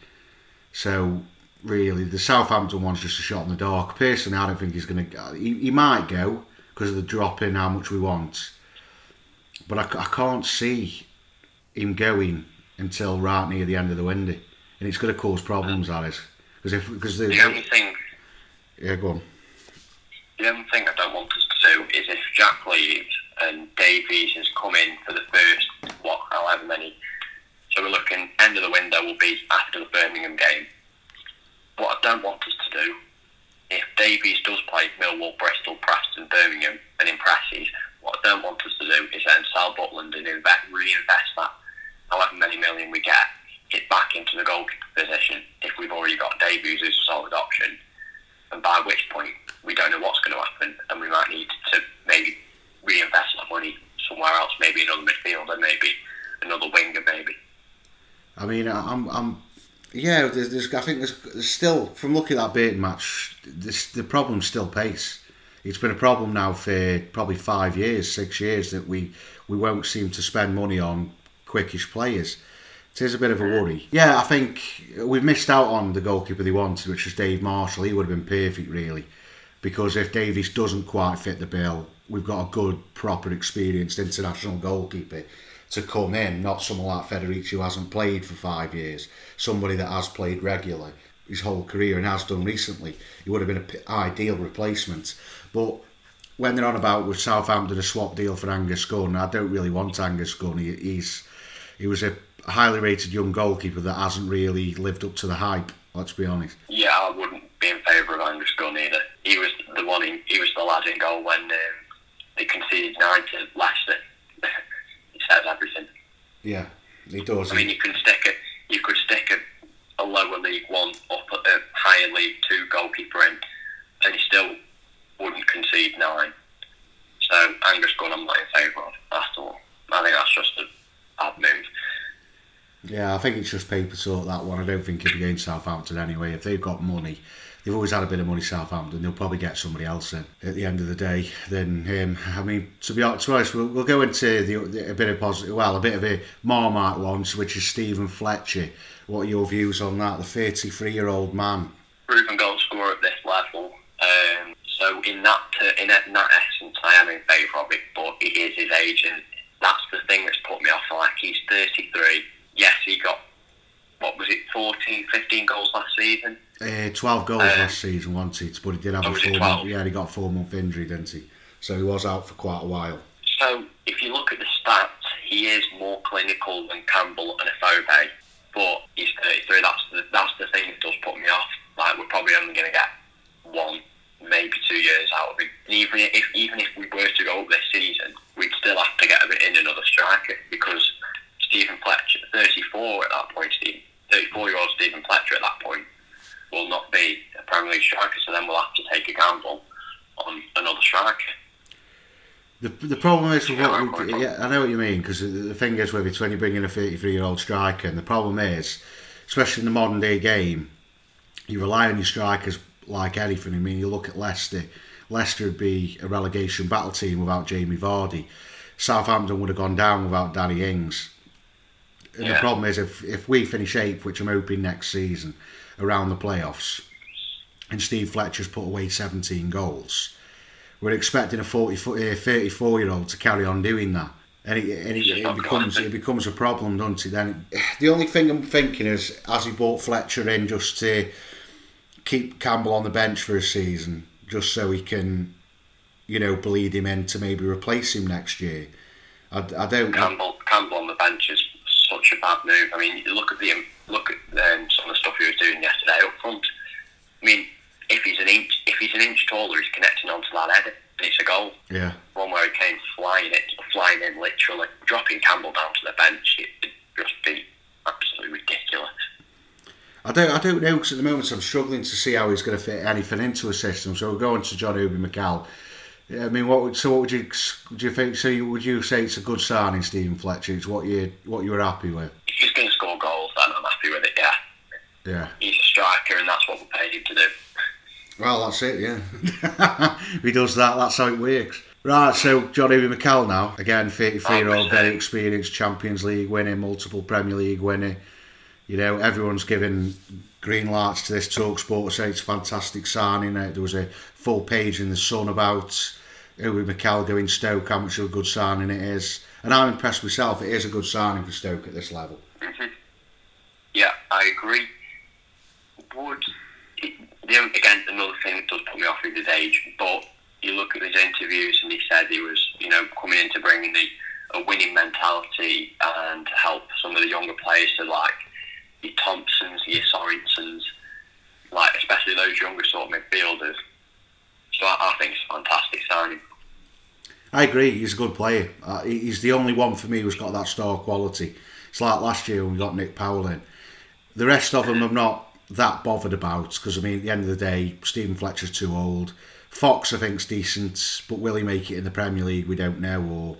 So really, the Southampton one's just a shot in the dark. Personally, I don't think he's going to. He, he might go because of the drop in how much we want, but I can't see him going until right near the end of the window, and it's going to cause problems, Alice. Because if because the, The only thing, yeah, go on. The only thing I don't want us to do is if Jack leaves and Davies has come in for the first what, however many. So we're looking end of the window will be after the Birmingham game. What I don't want us to do, if Davies does play Millwall, Bristol, Preston, Birmingham and impresses, what I don't want us to do is then sell Butland and invest, reinvest that however many million we get it back into the goalkeeper position if we've already got Davies as a solid option. And by which point we don't know what's going to happen and we might need to maybe reinvest that money somewhere else, maybe another midfielder, maybe another winger, maybe. I mean, I'm, I'm, yeah. There's, there's, I think there's, still, from looking at that Burton match, this, the problem's still pace. It's been a problem now for probably five years, six years that we, we won't seem to spend money on quickish players. It is a bit of a worry. Yeah, I think we've missed out on the goalkeeper they wanted, which was Dave Marshall. He would have been perfect, really, because if Davies doesn't quite fit the bill, we've got a good, proper, experienced international goalkeeper to come in, not someone like Federici who hasn't played for five years, somebody that has played regularly his whole career and has done recently. He would have been an ideal replacement. But when they're on about with Southampton a swap deal for Angus Gunn, I don't really want Angus Gunn. He, he's he was a highly rated young goalkeeper that hasn't really lived up to the hype. Let's be honest. Yeah, I wouldn't be in favour of Angus Gunn either. He was the one. In, he was the lad in goal when um, they conceded nine to Leicester. he says everything. Yeah, he does. I mean, you can stick a you could stick a, a lower League One up at a higher League Two goalkeeper in, and he still wouldn't concede nine. So Angus Gunn, I'm not in favour of. That's all. I think that's just a bad move. Yeah, I think it's just paper sort that one. I don't think he'll be going Southampton anyway. If they've got money, they've always had a bit of money. Southampton, they'll probably get somebody else in at the end of the day Then him. I mean, to be honest, we'll, we'll go into the, the, a bit of positive, well, a bit of a Marmite one, which is Steven Fletcher. What are your views on that? The 33-year-old man. proven goal scorer at this level. Um, so in that in that, essence, I am in favour of it. But it is his age, and that's the thing that's put me off. Like he's 33. Yes, he got what was it, 14, 15 goals last season. Uh, 12 goals Uh, last season, wasn't it? But he did have a four month, yeah, he got a four month injury, didn't he? So he was out for quite a while. So if you look at the stats, he is more clinical than Campbell and Afobe. But he's 33. That's the that's the thing that does put me off. Like we're probably only going to get one, maybe two years out of him. And even if even if we were to go up this season, we'd still have to get in another striker because Steven Fletcher, 34 at that point, Steve, 34 year old Steven Fletcher at that point will not be a Premier League striker. So then we'll have to take a gamble on another striker. The, Yeah, I'm what we, yeah, I know what you mean because the, the thing is with it's when you bring in a 33 year old striker, and the problem is, especially in the modern day game, you rely on your strikers like anything. I mean, you look at Leicester. Leicester would be a relegation battle team without Jamie Vardy. Southampton would have gone down without Danny Ings. And the problem is, if if we finish eighth, which I'm hoping next season, around the playoffs, and Steve Fletcher's put away 17 goals, we're expecting a 40, fo- uh, 34 year old to carry on doing that. And it, and it, it becomes it becomes a problem, doesn't it? Then the only thing I'm thinking is, has he brought Fletcher in just to keep Campbell on the bench for a season, just so he can you know, bleed him in to maybe replace him next year. I, I don't. Campbell, Campbell on the bench is such a bad move. I mean, look at the look at um, some of the stuff he was doing yesterday up front. I mean, if he's an inch if he's an inch taller, he's connecting onto that header, and it's a goal. Yeah. One where he came flying it, flying in literally, dropping Campbell down to the bench. It would just be absolutely ridiculous. I don't, I don't know because at the moment I'm struggling to see how he's going to fit anything into a system. So we're going to John Obi Mikel. I mean, what would, so what would you do you think? So you, would you say it's a good signing, Steven Fletcher? It's what you what you were happy with? If he's going to score goals, then I'm happy with it. Yeah, Yeah. he's a striker, and that's what we paid him to do. Well, that's it. Yeah. he does that, that's how it works. Right. So John Obi Mikel now again, 33 year old, very experienced Champions League winner, multiple Premier League winner. You know, everyone's giving green lights to this talk sport say it's a fantastic signing. Uh, there was a full page in the Sun about Obi Mikel going Stoke, how much of a good signing it is. And I'm impressed myself. It is a good signing for Stoke at this level. hmm Yeah, I agree. Would the, again another thing that does put me off with his age, but you look at his interviews and he said he was, you know, coming in to bring the a winning mentality and help some of the younger players to like your Thompsons, your Sorensens, like especially those younger sort of midfielders. So I, I think it's a fantastic signing. I agree. He's a good player. Uh, he's the only one for me who's got that star quality. It's like last year when we got Nick Powell in. The rest of them I'm not that bothered about because I mean at the end of the day, Steven Fletcher's too old. Fox I think's decent, but will he make it in the Premier League? We don't know. Or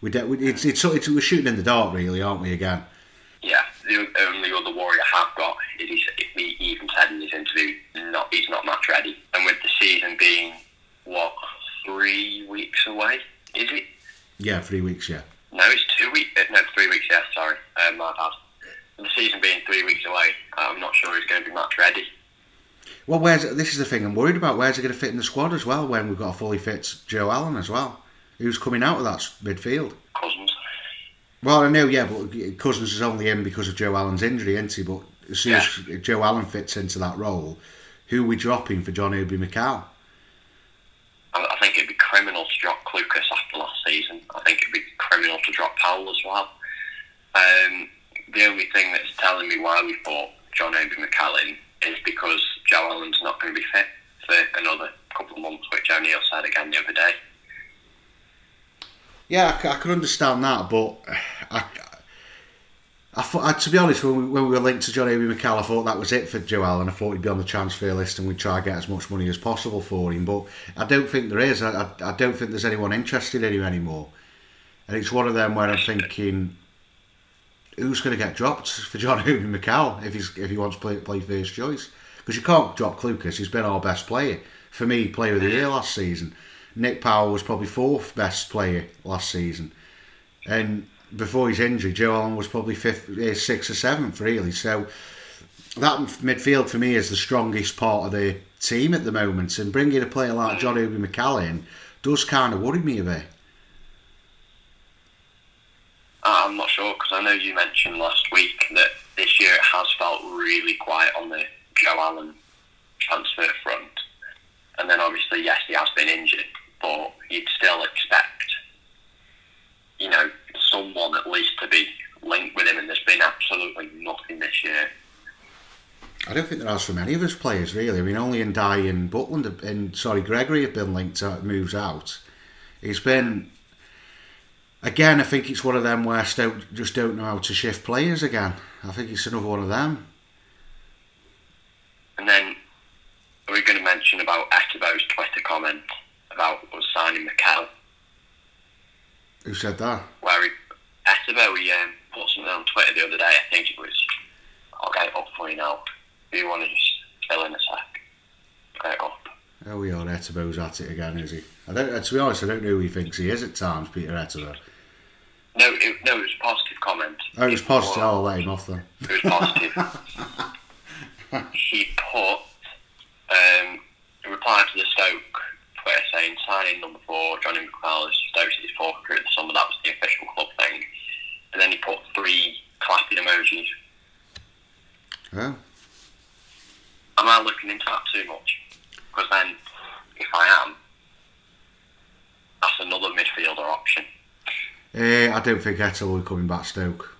we don't. It's it's, it's we're shooting in the dark, really, aren't we? Again. Yeah, the only other worry I have got is he, he even said in his interview not he's not match ready, and with the season being what three weeks away, is it? Yeah, three weeks. Yeah. No, it's two weeks. No, three weeks. Yeah, sorry, um, my bad. The season being three weeks away, I'm not sure he's going to be much ready. Well, where's this is the thing I'm worried about. Where's he going to fit in the squad as well? When we've got a fully fit Joe Allen as well, who's coming out of that midfield. Cousins. Well, I know, yeah, but Cousins is only in because of Joe Allen's injury, isn't he? But as soon as Joe Allen fits into that role, who are we dropping for John Obi Mikel? I, I think it'd be criminal to drop Clucas after last season. I think it'd be criminal to drop Powell as well. Um, the only thing that's telling me why we bought John Obi Mikel is because Joe Allen's not going to be fit for another couple of months, which O'Neill said again the other day. Yeah, I can understand that, but uh, I, I, thought, I, to be honest, when we, when we were linked to John Obi Mikel, I thought that was it for Joe Allen. I thought he'd be on the transfer list and we'd try to get as much money as possible for him. But I don't think there is. I, I, I don't think there's anyone interested in him anymore. And it's one of them where I'm thinking, who's going to get dropped for John Obi Mikel if he's if he wants to play, play first choice? Because you can't drop Clucas. He's been our best player. For me, player of the year last season. Nick Powell was probably fourth best player last season. And before his injury, Joe Allen was probably fifth, eh, sixth or seventh, really. So that midfield for me is the strongest part of the team at the moment. And bringing a player like John Obi Mikel in does kind of worry me a bit. I'm not sure because I know you mentioned last week that this year it has felt really quiet on the Joe Allen transfer front. And then obviously, yes, he has been injured, but you'd still expect, you know, someone at least to be linked with him, and there's been absolutely nothing this year. I don't think there has from any of his players really. I mean, only Ndiaye and Butland and sorry Gregory have been linked to moves out. He's been again. I think it's one of them where Stoke just don't know how to shift players again. I think it's another one of them. And then, are we going to mention about Etebo's Twitter comment about us signing Mikel? Who said that? where he, Etebo, he um, put something on Twitter the other day. I think it was, I'll get it up for you now. Do you want to just fill in a sec? Get it up. Oh, we are. Etebo's at it again, is he? I don't. To be honest, I don't know who he thinks he is at times. Peter Etebo. No, it, no, it was a positive comment. Oh, it was positive. I'll let him off then. It was positive. he put, um, a reply to the Stoke Twitter saying, signing number four, Johnny Mikel is Stoke's his fourth of the summer. That was the official club thing. And then he put three clapping emojis. Oh, Am I looking into that too much? Because then, if I am, that's another midfielder option? Uh, I don't think Etebo will be coming back Stoke.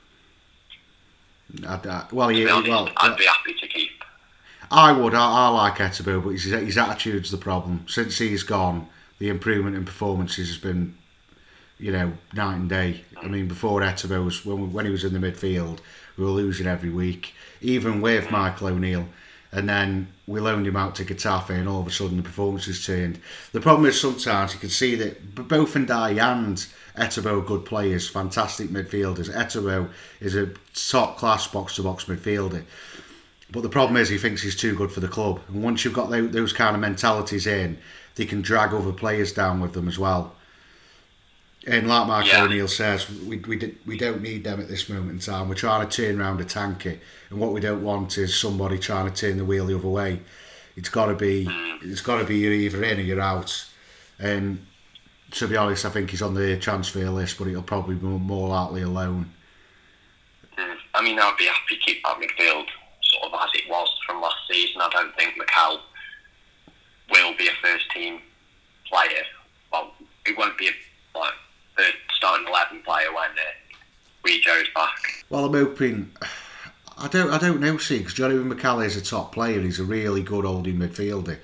I, I, well, he, honest, well, I'd be happy to keep. I would. I, I like Etebo, but his, his attitude's the problem. Since he's gone, the improvement in performances has been, you know, night and day. I mean, before Etebo was when, we, when he was in the midfield, we were losing every week, even with Michael O'Neill. And then we loaned him out to Getafe, and all of a sudden the performances turned. The problem is sometimes you can see that both Ndiaye and Etebo good players, fantastic midfielders. Etebo is a top class box to box midfielder. But the problem is he thinks he's too good for the club. And once you've got those kind of mentalities in, they can drag other players down with them as well. And like Michael Yeah. O'Neill says, we, we, di- we don't need them at this moment in time. We're trying to turn around a tanker. And what we don't want is somebody trying to turn the wheel the other way. It's got to be, it's got to be you're either in or you're out. And to be honest, I think he's on the transfer list, but he'll probably be more likely a loan. Mm. I mean, I'd be happy to keep that midfield sort of as it was from last season. I don't think Mikel will be a first team player. Well, he won't be a like starting eleven player when uh, Rejo's back. Well, I'm hoping. I don't. I don't know. See, because Johnny Mikel is a top player. He's a really good holding midfielder,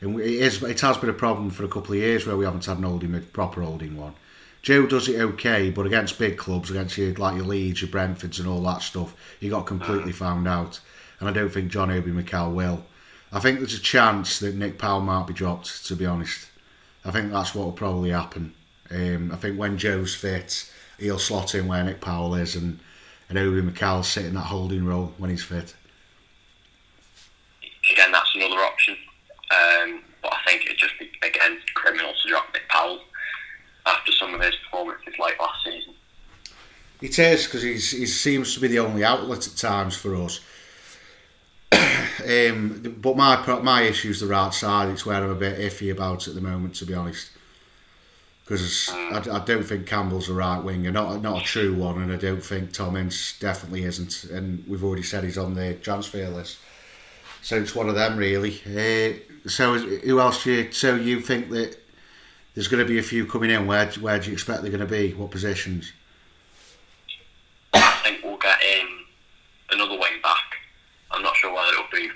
and it is. It has been a problem for a couple of years where we haven't had an holding proper holding one. Joe does it okay, but against big clubs, against your, like your Leeds, your Brentfords, and all that stuff, he got completely found out. And I don't think John Obi Mikel will. I think there's a chance that Nick Powell might be dropped. To be honest, I think that's what will probably happen. Um, I think when Joe's fit, he'll slot in where Nick Powell is, and and Obi Mikel sit in that holding role when he's fit. Again, that's another option. Um, but I think it'd just be again criminal to drop Nick Powell after some of his performances late last season. It is because he's he seems to be the only outlet at times for us. um, but my my issue's the right side. It's where I'm a bit iffy about at the moment, to be honest. Because I, I don't think Campbell's a right winger, not not a true one, and I don't think Tom Ince definitely isn't. And we've already said he's on the transfer list, so it's one of them really. Uh, so who else do you? So you think that there's going to be a few coming in? Where where do you expect they're going to be? What positions? I think we'll get in another wing back. I'm not sure whether it'll be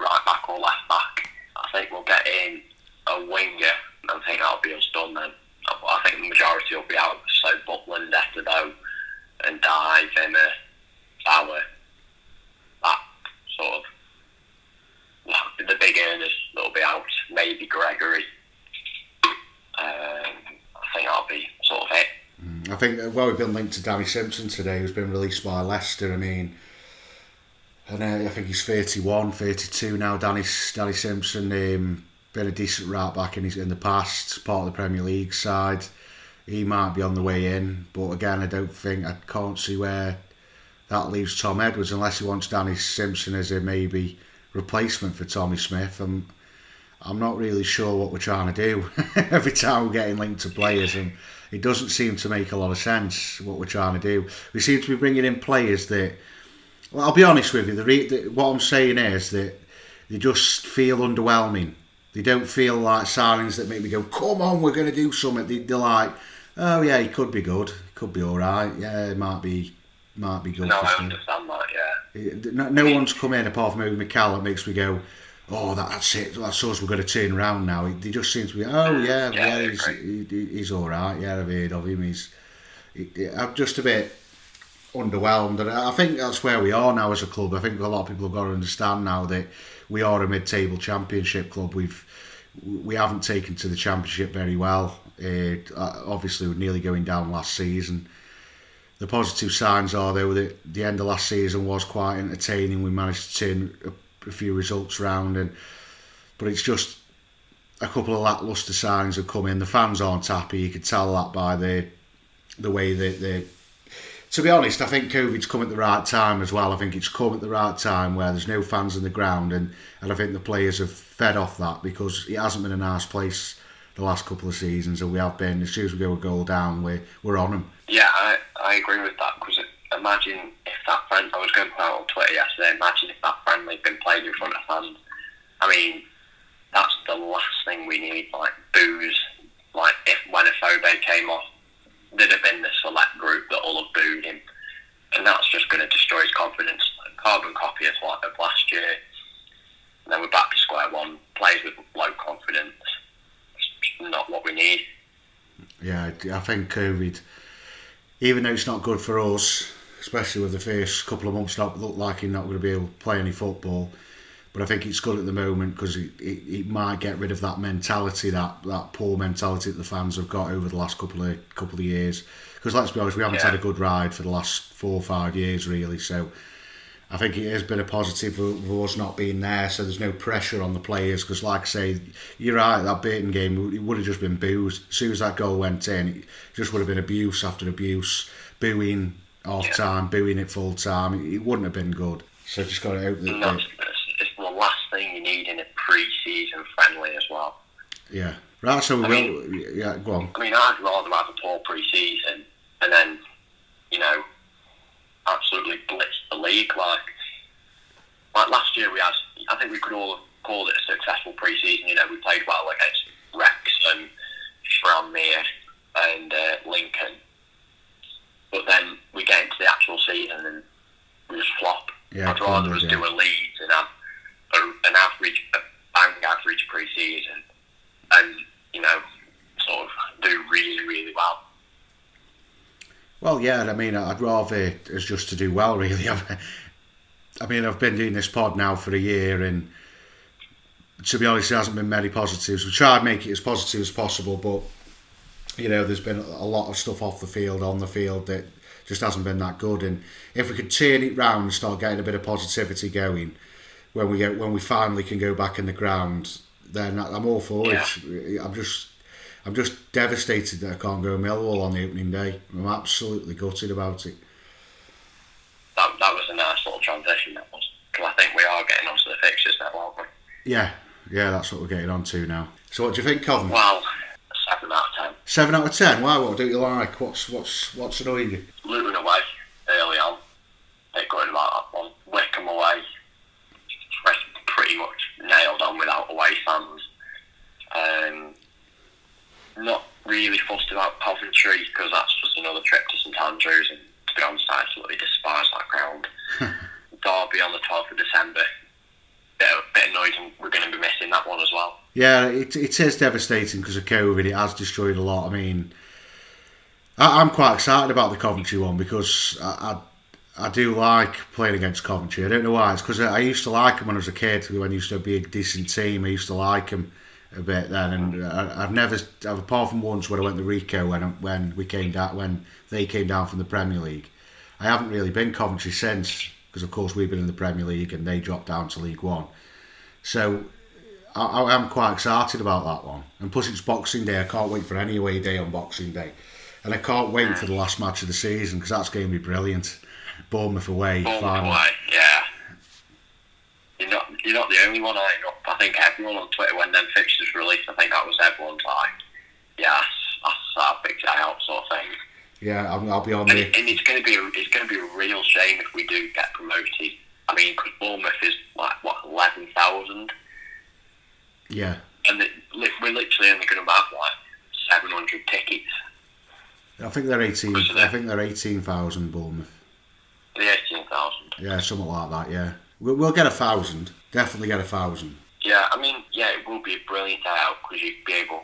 right back or left back. I think we'll get in a winger. And I think that'll be us done then. I think the majority will be out. So Butland, Etebo, and Dye, Wimmer, Bauer. That sort of the big earners that'll be out. Maybe Gregory. Um, I think that'll be sort of it. I think uh, well, we've been linked to Danny Simpson today, who's been released by Leicester. I mean, and uh, I think he's 31, 32 now. Danny Danny Simpson, um, been a decent right back in his in the past, part of the Premier League side. He might be on the way in, but again, I don't think I can't see where that leaves Tom Edwards unless he wants Danny Simpson as a maybe replacement for Tommy Smith. I'm I'm not really sure what we're trying to do every time we're getting linked to players, and it doesn't seem to make a lot of sense what we're trying to do. We seem to be bringing in players that, well, I'll be honest with you. The, re- the what I'm saying is that they just feel underwhelming. They don't feel like signings that make me go, "Come on, we're going to do something." They, they're like, "Oh yeah, he could be good. He could be all right. Yeah, it might be, might be good." No, for I Stoke." understand that. Yeah. No, no one's come in apart from maybe Mikel that makes me go, oh, that's it. That's us. We're going to turn around now. They just seem to be, oh mm, yeah, Yeah, yeah, he's, he, he's all right. Yeah, I've heard of him. He's, he, I'm just a bit underwhelmed, and I think that's where we are now as a club. I think a lot of people have got to understand now that we are a mid-table championship club. We've we haven't taken to the championship very well. Uh, obviously, we're nearly going down last season. The positive signs are though that the end of last season was quite entertaining. We managed to turn a, a few results around, and but it's just a couple of lacklustre signs have come in. The fans aren't happy. You could tell that by the the way that they. To be honest, I think COVID's come at the right time as well. I think it's come at the right time where there's no fans in the ground, and, and I think the players have fed off that because it hasn't been a nice place the last couple of seasons, and we have been. As soon as we go a goal down, we're we're on them. Yeah, I, I agree with that because imagine if that friend I was going to put out on Twitter yesterday. Imagine if that friendly had been played in front of fans. I mean, that's the last thing we need. Like booze, like if when a came off, there'd have been the select group that all have booed him, and that's just going to destroy his confidence. Carbon copy of, of last year. And then we're back to square one. Players with low confidence. It's not what we need. Yeah, I think COVID, even though it's not good for us, especially with the first couple of months not look like he's not going to be able to play any football. But I think it's good at the moment because it, it, it might get rid of that mentality, that, that poor mentality that the fans have got over the last couple of couple of years. Because let's be honest, we haven't Yeah. had a good ride for the last four or five years really. So I think it has been a positive for, us not being there. So there's no pressure on the players. Because like I say, you're right. That Burton game, it would have just been booze. As soon as that goal went in, it just would have been abuse after abuse, booing half Yeah. time, booing at full time. It, it wouldn't have been good. So just got to hope that. And that that's, that's, it's the last thing you need in a pre-season friendly as well. yeah. Right. So we I will. yeah. Go on. I mean, I'd rather have a poor pre-season and then, you know, absolutely blitz the league. Like, like last year, we had. I think we could all have called it a successful pre-season. You know, we played well against Wrexham, Tranmere, and uh, Lincoln. But then we get into the actual season and we just flop. Yeah, I'd rather us yeah. do a Leeds and have a, an average, a bang average pre-season, and you know, sort of do really, really well. Well, yeah, I mean, I'd rather it's just to do well, really. I've- I mean, I've been doing this pod now for a year, and to be honest, there hasn't been many positives. We try and make it as positive as possible, but you know, there's been a lot of stuff off the field, on the field that just hasn't been that good. And if we could turn it round and start getting a bit of positivity going, when we get when we finally can go back in the ground, then I'm all for it. I'm just. I'm just devastated that I can't go Millwall on the opening day. I'm absolutely gutted about it. That, that was a nice little transition. That was because I think we are getting onto the fixtures now, aren't we? Yeah, yeah, that's what we're getting on to now. So, what do you think, Coventry? Well, seven out of ten. Seven out of ten. Why? What do you like? What's what's what's annoying you? Luton away early on. They're going about that one. Wycombe away. Pretty much nailed on without away fans. Not really fussed about Coventry because that's just another trip to St Andrews, and to be honest, I absolutely despise that ground. Derby on the 12th of December. Bit, bit annoyed, and we're going to be missing that one as well. Yeah, it, it is devastating because of COVID. It has destroyed a lot. I mean, I, I'm quite excited about the Coventry one because I, I, I do like playing against Coventry. I don't know why. It's because I, I used to like them when I was a kid. When I used to be a decent team, I used to like them a bit then. And uh, I, I've never, I've, apart from once when I went to Ricoh when when we came down when they came down from the Premier League, I haven't really been Coventry since because of course we've been in the Premier League and they dropped down to League One. So I, I am quite excited about that one. And plus, it's Boxing Day. I can't wait for any away day on Boxing Day. And I can't wait for the last match of the season because that's going to be brilliant. Bournemouth away, Bournemouth away, yeah. You're not, you're not the only one I know. I think everyone on Twitter, when them fixtures released, I think that was everyone's like, yeah, that's, our big day out sort of thing. Yeah, I'm, I'll be on And, it, and it's going to be a, it's going to be a real shame if we do get promoted. I mean, because Bournemouth is like what eleven thousand, Yeah, and it, we're literally only going to have like seven hundred tickets. I think they're eighteen. I think they're eighteen thousand Bournemouth. The eighteen thousand. Yeah, something like that. Yeah, we'll, we'll get a thousand. Definitely get a thousand. Yeah, I mean, yeah, it will be a brilliant day out because you'd be able,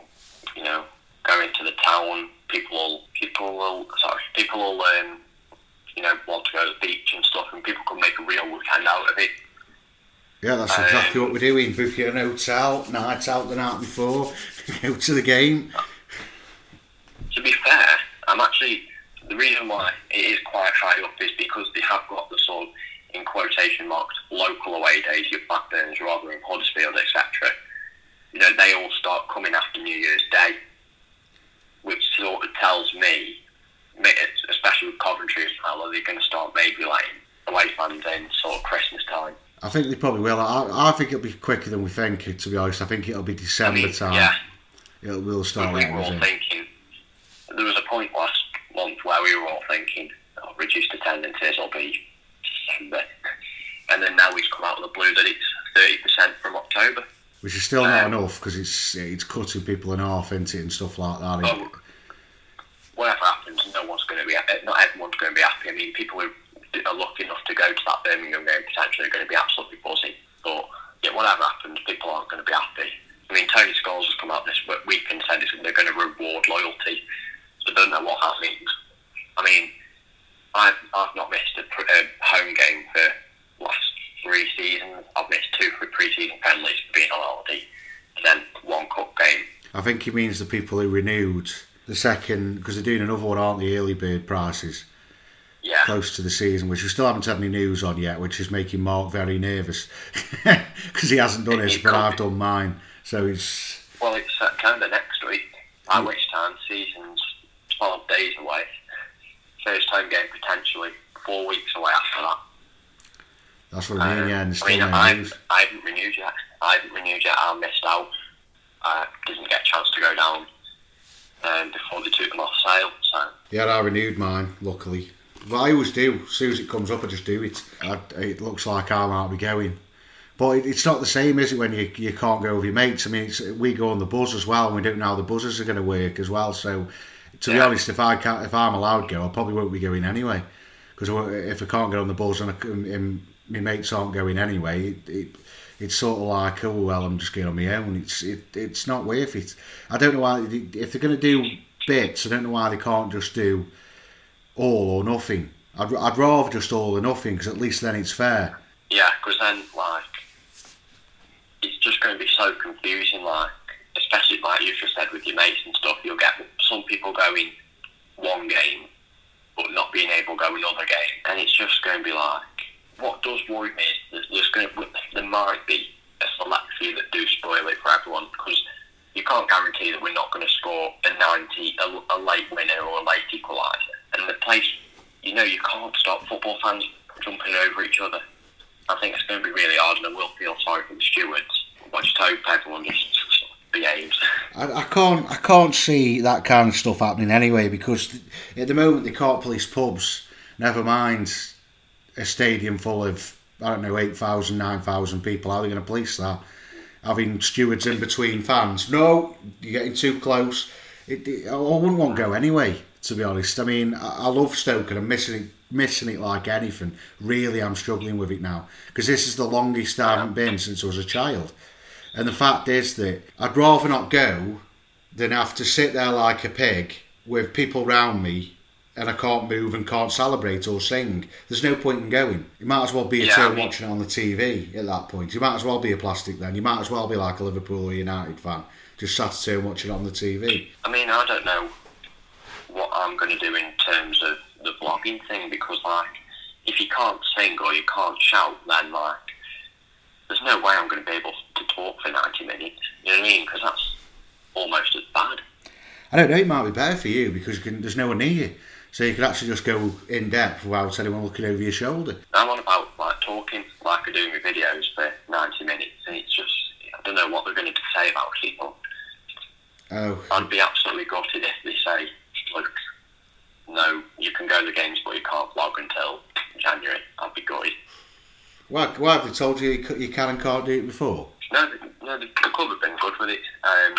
you know, go into the town. People will, people will, sorry, people will, um, you know, want to go to the beach and stuff, and people can make a real weekend out of it. Yeah, that's Um, exactly what we're doing. Book you an hotel, night out the night before, go to the game. To be fair, I'm actually the reason why it is quite high up is because they have got the sort of in quotation marks local away days, your Blackburns, Rotherham, Huddersfield, etc. You know, they all start coming after New Year's Day, which sort of tells me, especially with Coventry as well, are they going to start maybe letting away fans in sort of Christmas time? I think they probably will. I, I think it'll be quicker than we think. To be honest, I think it'll be I December mean, time. yeah, It'll, start we were all in. thinking. There was a point last month where we were all thinking, oh, reduced attendances will be December. And then now he's come out of the blue that it's 30% from October. Which is still not Um, enough because it's it's cutting people in half into it and stuff like that. Oh, to be. Not everyone's going to be happy. I mean, people who are lucky enough to go to that Birmingham game potentially are going to be absolutely buzzing. But yeah, whatever happens, people aren't going to be happy. I mean, Tony Scholes has come out this week and said they're going to reward loyalty. So I don't know what that means. I mean, I've, I've not missed a, a home game for last three seasons. I've missed two for pre-season penalties for being on holiday, and then one cup game. I think he means the people who renewed the second because they're doing another one, aren't the early bird prices? Yeah. Close to the season, which we still haven't had any news on yet, which is making Mark very nervous because he hasn't done his, but I've done mine. So it's Well, it's kind of next week. At yeah. which time season's 12 days away. First time game potentially four weeks away after that. That's what I mean, yeah. And I mean, I haven't, I haven't renewed yet. I haven't renewed yet. I missed out. I didn't get a chance to go down um, before they took them off sale. So yeah, I renewed mine. Luckily, but I always do. As soon as it comes up, I just do it. I, it looks like I might be going. But it, it's not the same, is it, when you, you can't go with your mates? I mean, we go on the buzz as well, and we don't know how the buzzers are going to work as well. So, to be honest, if I can't, if I'm allowed to go, I probably won't be going anyway. Because if I can't get on the buzz and, I, and my mates aren't going anyway, it, it, it's sort of like, oh well, I'm just going on my own. It's it, it's not worth it. I don't know why if they're going to do bits. I don't know why they can't just do all or nothing. I'd, I'd rather just all or nothing because at least then it's fair. Yeah, because then like it's just going to be so confusing. Like especially like you just said with your mates and stuff, you'll get some people going one game but not being able to go another game, and it's just going to be like what does worry me is that there's going to, there might be a select few that do spoil it for everyone because you can't guarantee that we're not going to score a 90, a, a late winner or a late equaliser. And the place, you know, you can't stop football fans jumping over each other. I think it's going to be really hard, and I will feel sorry for the stewards. I just hope everyone just behaves. I, I can't, I can't see that kind of stuff happening anyway because at the moment they can't police pubs. Never mind a stadium full of I don't know 8,000, 9,000 people. How are they going to police that? Having stewards in between fans. No, you're getting too close. It, it, I wouldn't want to go anyway. To be honest, I mean I, I love Stoke and I'm missing it, missing it like anything. Really, I'm struggling with it now because this is the longest I haven't been since I was a child. And the fact is that I'd rather not go than have to sit there like a pig with people round me and I can't move and can't celebrate or sing, there's no point in going. You might as well be a yeah, turn watching it on the TV at that point. You might as well be a plastic then. You might as well be like a Liverpool or United fan, just sat at turn watching it on the TV. I mean, I don't know what I'm going to do in terms of the vlogging thing because, like, if you can't sing or you can't shout, then, like, there's no way I'm going to be able to talk for 90 minutes. You know what I mean? Because that's almost as bad. I don't know, it might be better for you because you can, there's no one near you. So you could actually just go in depth without anyone looking over your shoulder. I'm on about like talking, like I do my videos for 90 minutes, and it's just I don't know what they're going to say about people. Oh. I'd be absolutely gutted if they say, look, no, you can go to the games, but you can't vlog until January. I'd be gutted. Why, why have they told you you can and can't do it before? No, no, the, the club have been good with it. Um,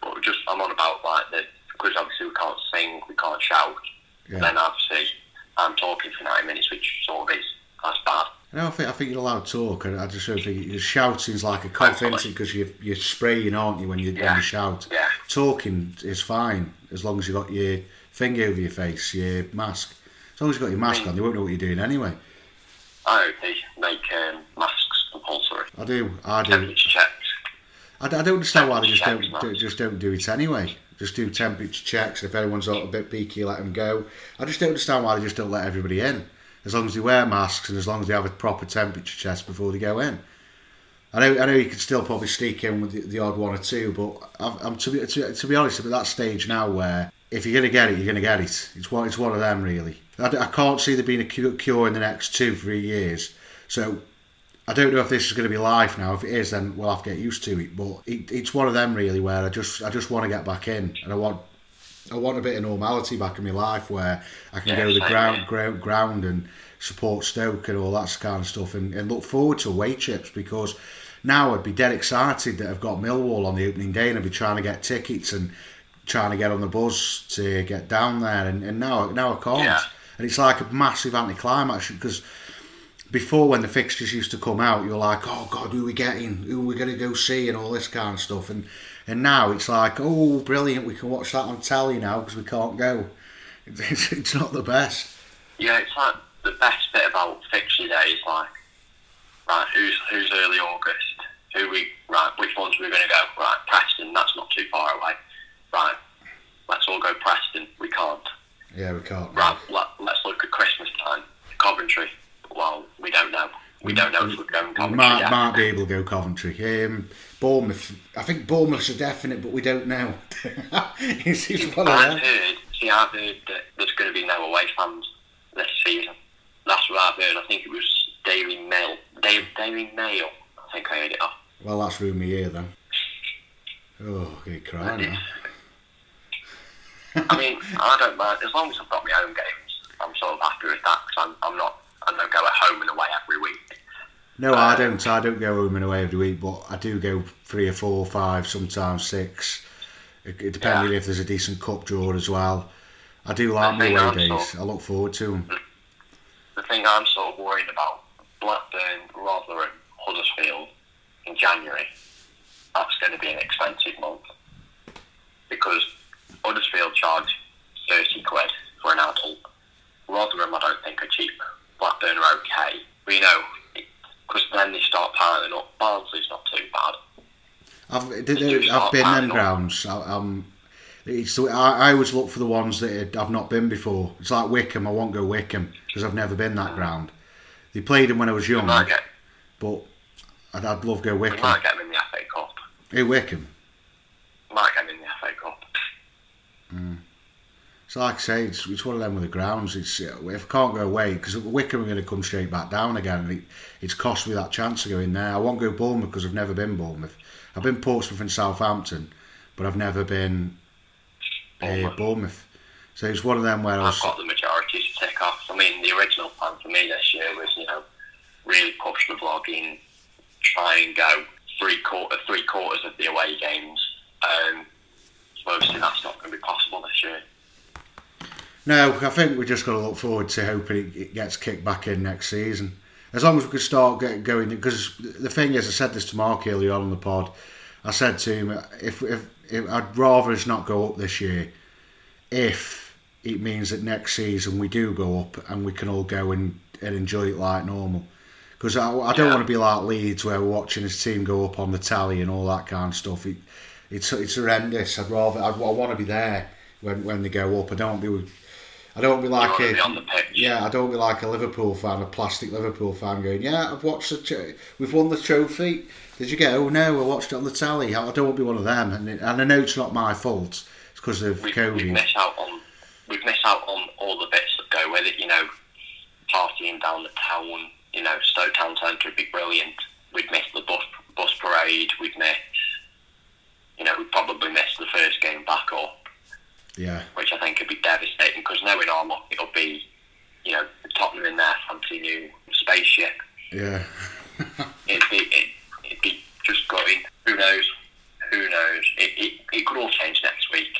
but just I'm on about like that because obviously we can't sing, we can't shout yeah. Then obviously I'm talking for 90 minutes, which sort of is that's bad. No, I think I think you're allowed to talk. I, I just don't think your shouting's like a cough? Because you're, you're spraying, aren't you, when you, yeah. when you shout? Yeah. Talking is fine as long as you've got your finger over your face, your mask. As long as you've got your mask on, they won't know what you're doing anyway. I hope make um, masks compulsory. I do. I do. Temperature checks. I, I don't understand why they just don't, do, just don't do it anyway just do temperature checks. If anyone's a bit peaky, let them go. I just don't understand why they just don't let everybody in. As long as they wear masks and as long as they have a proper temperature test before they go in. I know, I know you could still probably sneak in with the, the odd one or two, but I'm, to, be, to, to be honest, I'm at that stage now where if you're going to get it, you're going to get it. It's one, it's one of them, really. I, I can't see there being a cure in the next two, three years. So I don't know if this is going to be live now. If it is, then we'll have to get used to it. But it, it's one of them really where I just I just want to get back in, and I want I want a bit of normality back in my life where I can yeah, go to the ground, ground ground and support Stoke and all that kind of stuff, and, and look forward to away trips because now I'd be dead excited that I've got Millwall on the opening day and I'd be trying to get tickets and trying to get on the bus to get down there, and, and now now I can't. Yeah. And it's like a massive anticlimax because before when the fixtures used to come out, you're like, oh god, who are we getting? Who are we going to go see? And all this kind of stuff. And and now it's like, oh, brilliant, we can watch that on telly now because we can't go. It's, it's not the best. Yeah, it's like the best bit about fixture day is like, right, who's who's early August? Who we right? Which ones we're going to go? Right, Preston. That's not too far away. Right, let's all go Preston. We can't. Yeah, we can't. Right, let, let's look at Christmas time. Coventry. Well, we don't know. We don't know if we're going Coventry might, yet. might be able to go Coventry. Um, Bournemouth. I think Bournemouth's a definite, but we don't know. it's, it's I've heard. See, I've heard that there's going to be no away fans this season. That's what I've heard. I think it was Daily Mail. Daily, Daily Mail. I think I heard it off. Well, that's room year then. Oh, I could cry now. I mean, I don't mind as long as I've got my own games. I'm sort of happy with that because I'm, I'm not. I don't go at home and away every week. No, I um, don't. I don't go home and away every week, but I do go three or four, five, sometimes six. It, it depending Yeah. if there's a decent cup draw as well. I do like my away days. sort- I look forward to them. Mm. The thing I'm sort of worried about Blackburn, Rotherham, Huddersfield in January. That's going to be an expensive month because Huddersfield charge thirty quid for an adult. Rotherham, I don't think are cheap. Blackburn are okay. We you know, because then they start piling up. Barnsley's not too bad. I've, did, you I've been them grounds. I, um, it's I, I always look for the ones that I've not been before. It's like Wycombe. I won't go Wycombe because I've never been that ground. They played them when I was young, get, but I'd, I'd love to go we Wycombe. might get them in the FA Cup. Hey, Wycombe. We might get them in the FA Cup. So like I say, it's, it's one of them with the grounds. It's uh, if I can't go away because Wycombe are going to come straight back down again, and it, it's cost me that chance to go in there. I won't go Bournemouth because I've never been Bournemouth. I've been Portsmouth and Southampton, but I've never been uh, Bournemouth. Bournemouth. So it's one of them where I I've was. got the majority to tick off. I mean, the original plan for me this year was, you know, really push the vlogging, try and go three quarter, three quarters of the away games. Um, obviously that's not going to be possible this year. No, I think we're just going to look forward to hoping it, gets kicked back in next season. As long as we could start get going, because the thing is, I said this to Mark earlier on in the pod. I said to him, if, if, if I'd rather us not go up this year, if it means that next season we do go up and we can all go and, and enjoy it like normal. Because I, I don't Yeah. want to be like Leeds where we're watching his team go up on the tally and all that kind of stuff. It, it's it's horrendous. I'd rather I'd, I want to be there when when they go up. I don't want to be. I don't be like a, be on the pitch. yeah. I don't be like a Liverpool fan, a plastic Liverpool fan, going yeah. I've watched the we've won the trophy. Did you go? Oh no, I watched it on the tally. I I don't want to be one of them. And, it, and I know it's not my fault. It's because of We've, COVID. we've missed out on we've missed out on all the bits that go with it. You know, partying down the town. You know, Stoke Town Centre would be brilliant. We'd miss the bus bus parade. We'd miss. You know, we'd probably miss the first game back up. Yeah, which I think could be devastating because knowing our luck, it'll be, you know, Tottenham in their fancy new spaceship. yeah. It'd be, it, it'd be just going. Who knows? Who knows? It, it, it could all change next week,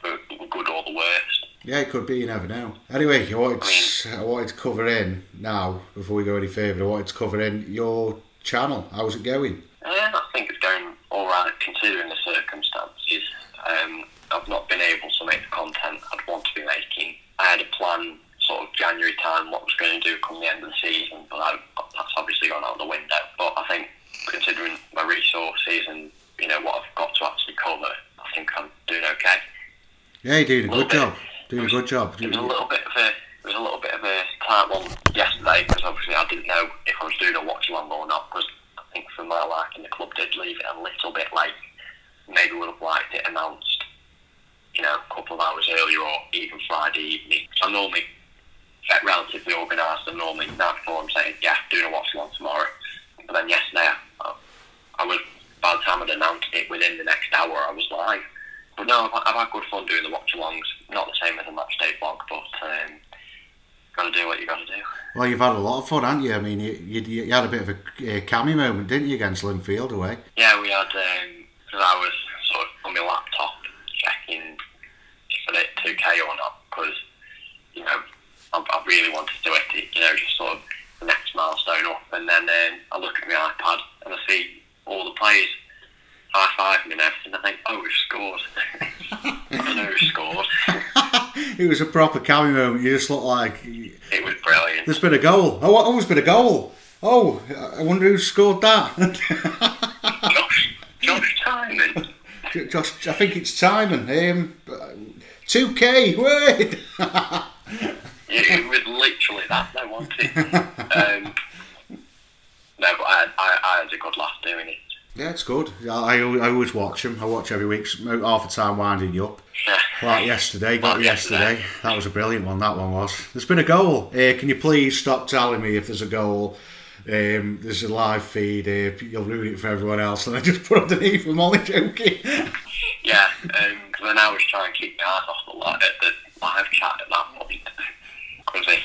for good or the worst. Yeah, it could be. You never know. Anyway, I wanted to, I wanted to cover in now before we go any further. I wanted to cover in your channel. How's it going? Yeah, I think it's going all right considering the circumstances. Um, I've not been able to make the content I'd want to be making. I had a plan sort of January time what I was going to do come the end of the season, but I, that's obviously gone out the window. But I think considering my resources and you know what I've got to actually cover, I think I'm doing okay. Yeah, you're doing a Little good job. bit. Doing a good job. It was a little bit of a it was a little bit of a tight one yesterday because obviously I didn't know if I was doing a watch along or not because think for my liking the club did leave it a little bit late. Maybe would have liked it announced, you know, a couple of hours earlier or even Friday evening. So I'm normally relatively organised and normally before I'm saying, yeah, doing a watch along tomorrow. But then yesterday I, I was by the time I'd announced it within the next hour I was live. But no, I've, I've had good fun doing the watch alongs. Not the same as a match day vlog, but um, got to do what you got to do. Well, you've had a lot of fun, haven't you? I mean, you, you, you had a bit of a uh, cammy moment, didn't you, against Linfield away? Yeah, we had. Um, I was sort of on my laptop checking if I hit two K or not because you know I, I, really wanted to do it. You know, just sort of the next milestone up, and then um, I look at my iPad and I see all the players high five me and everything. I think, oh, we've scored. I know we've scored. it was a proper cammy moment. You just look like it was brilliant. There's been a goal. Oh, oh, there's been a goal. Oh, I wonder who scored that. Josh, Josh Tymon. Josh, I think it's Tymon. Um, 2K, wait! it was literally that, no, wasn't it? Um, no, but I, I, I had a good laugh doing it. Yeah, it's good. I, I always watch them. I watch every week, half the time winding you up. Like yesterday, got like yesterday. yesterday. That was a brilliant one, that one was. There's been a goal. Uh, can you please stop telling me if there's a goal? Um, there's a live feed. Uh, you'll ruin it for everyone else. And I just put underneath, I'm only joking. yeah, because um, then I was trying to keep my eyes off the, live, the live chat at that point. Because if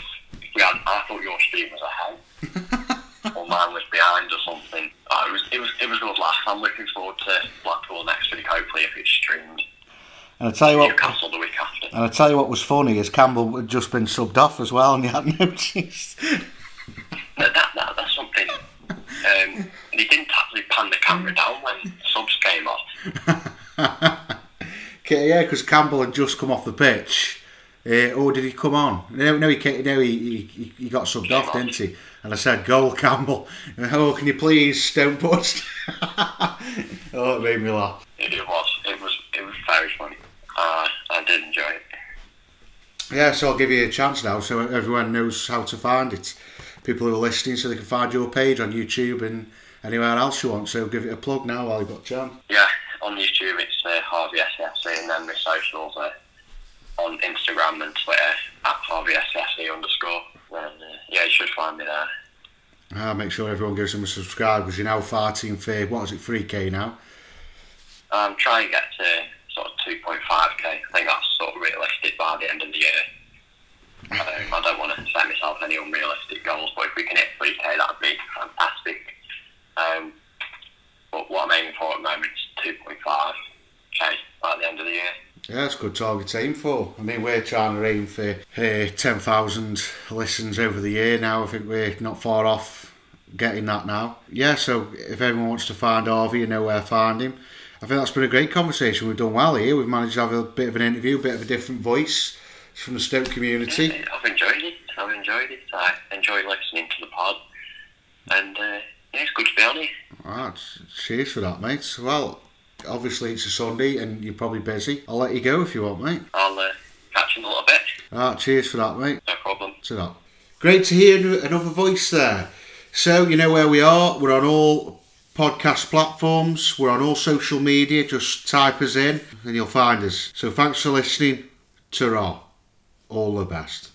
we had, I thought your stream was ahead. or mine was behind or something. Oh, it was it was it was good laugh. I'm looking forward to Blackpool next week. Hopefully, if it's streamed. And I tell you what, Newcastle the week after. And I tell you what was funny is Campbell had just been subbed off as well, and you hadn't noticed. that, that, that, that's something. Um, he didn't actually pan the camera down when subs came off. okay, yeah, because Campbell had just come off the pitch. Uh, oh, did he come on? No, no, he no, he, he, he got subbed off, didn't he? And I said, "Goal, Campbell." Oh, can you please don't put? oh, it made me laugh. It, it was. It was. It was very funny. Uh, I did enjoy it. Yeah, so I'll give you a chance now, so everyone knows how to find it. People who are listening, so they can find your page on YouTube and anywhere else you want. So give it a plug now while you've got a chance. Yeah, on YouTube it's uh, Harvey SCFC, and then my socials are on Instagram and Twitter at Harvey SCFC underscore. And uh, yeah, you should find me there. Ah, make sure everyone gives them a subscribe because you're now fighting for what is it, 3k now? I'm trying to get to sort of 2.5k. I think that's sort of realistic by the end of the year. Um, I don't want to set myself any unrealistic goals, but if we can hit 3k, that'd be fantastic. Um, but what I'm aiming for at the moment is 2.5k by the end of the year. Yeah, it's a good target to aim for. I mean, we're trying to aim for uh, 10,000 listens over the year now. I think we're not far off getting that now. Yeah, so if anyone wants to find Harvey, you know where to find him. I think that's been a great conversation. We've done well here. We've managed to have a bit of an interview, a bit of a different voice from the Stoke community. Yeah, I've enjoyed it. I've enjoyed it. I enjoy listening to the pod. And uh, yeah, it's good to be on here. Ah, cheers for that, mate. Well, obviously it's a Sunday and you're probably busy. I'll let you go if you want, mate. I'll uh, catch you in a little bit. Ah, cheers for that, mate. No problem. To that. Great to hear another voice there. So, you know where we are. We're on all podcast platforms. We're on all social media. Just type us in and you'll find us. So thanks for listening. Ta-ra. All the best.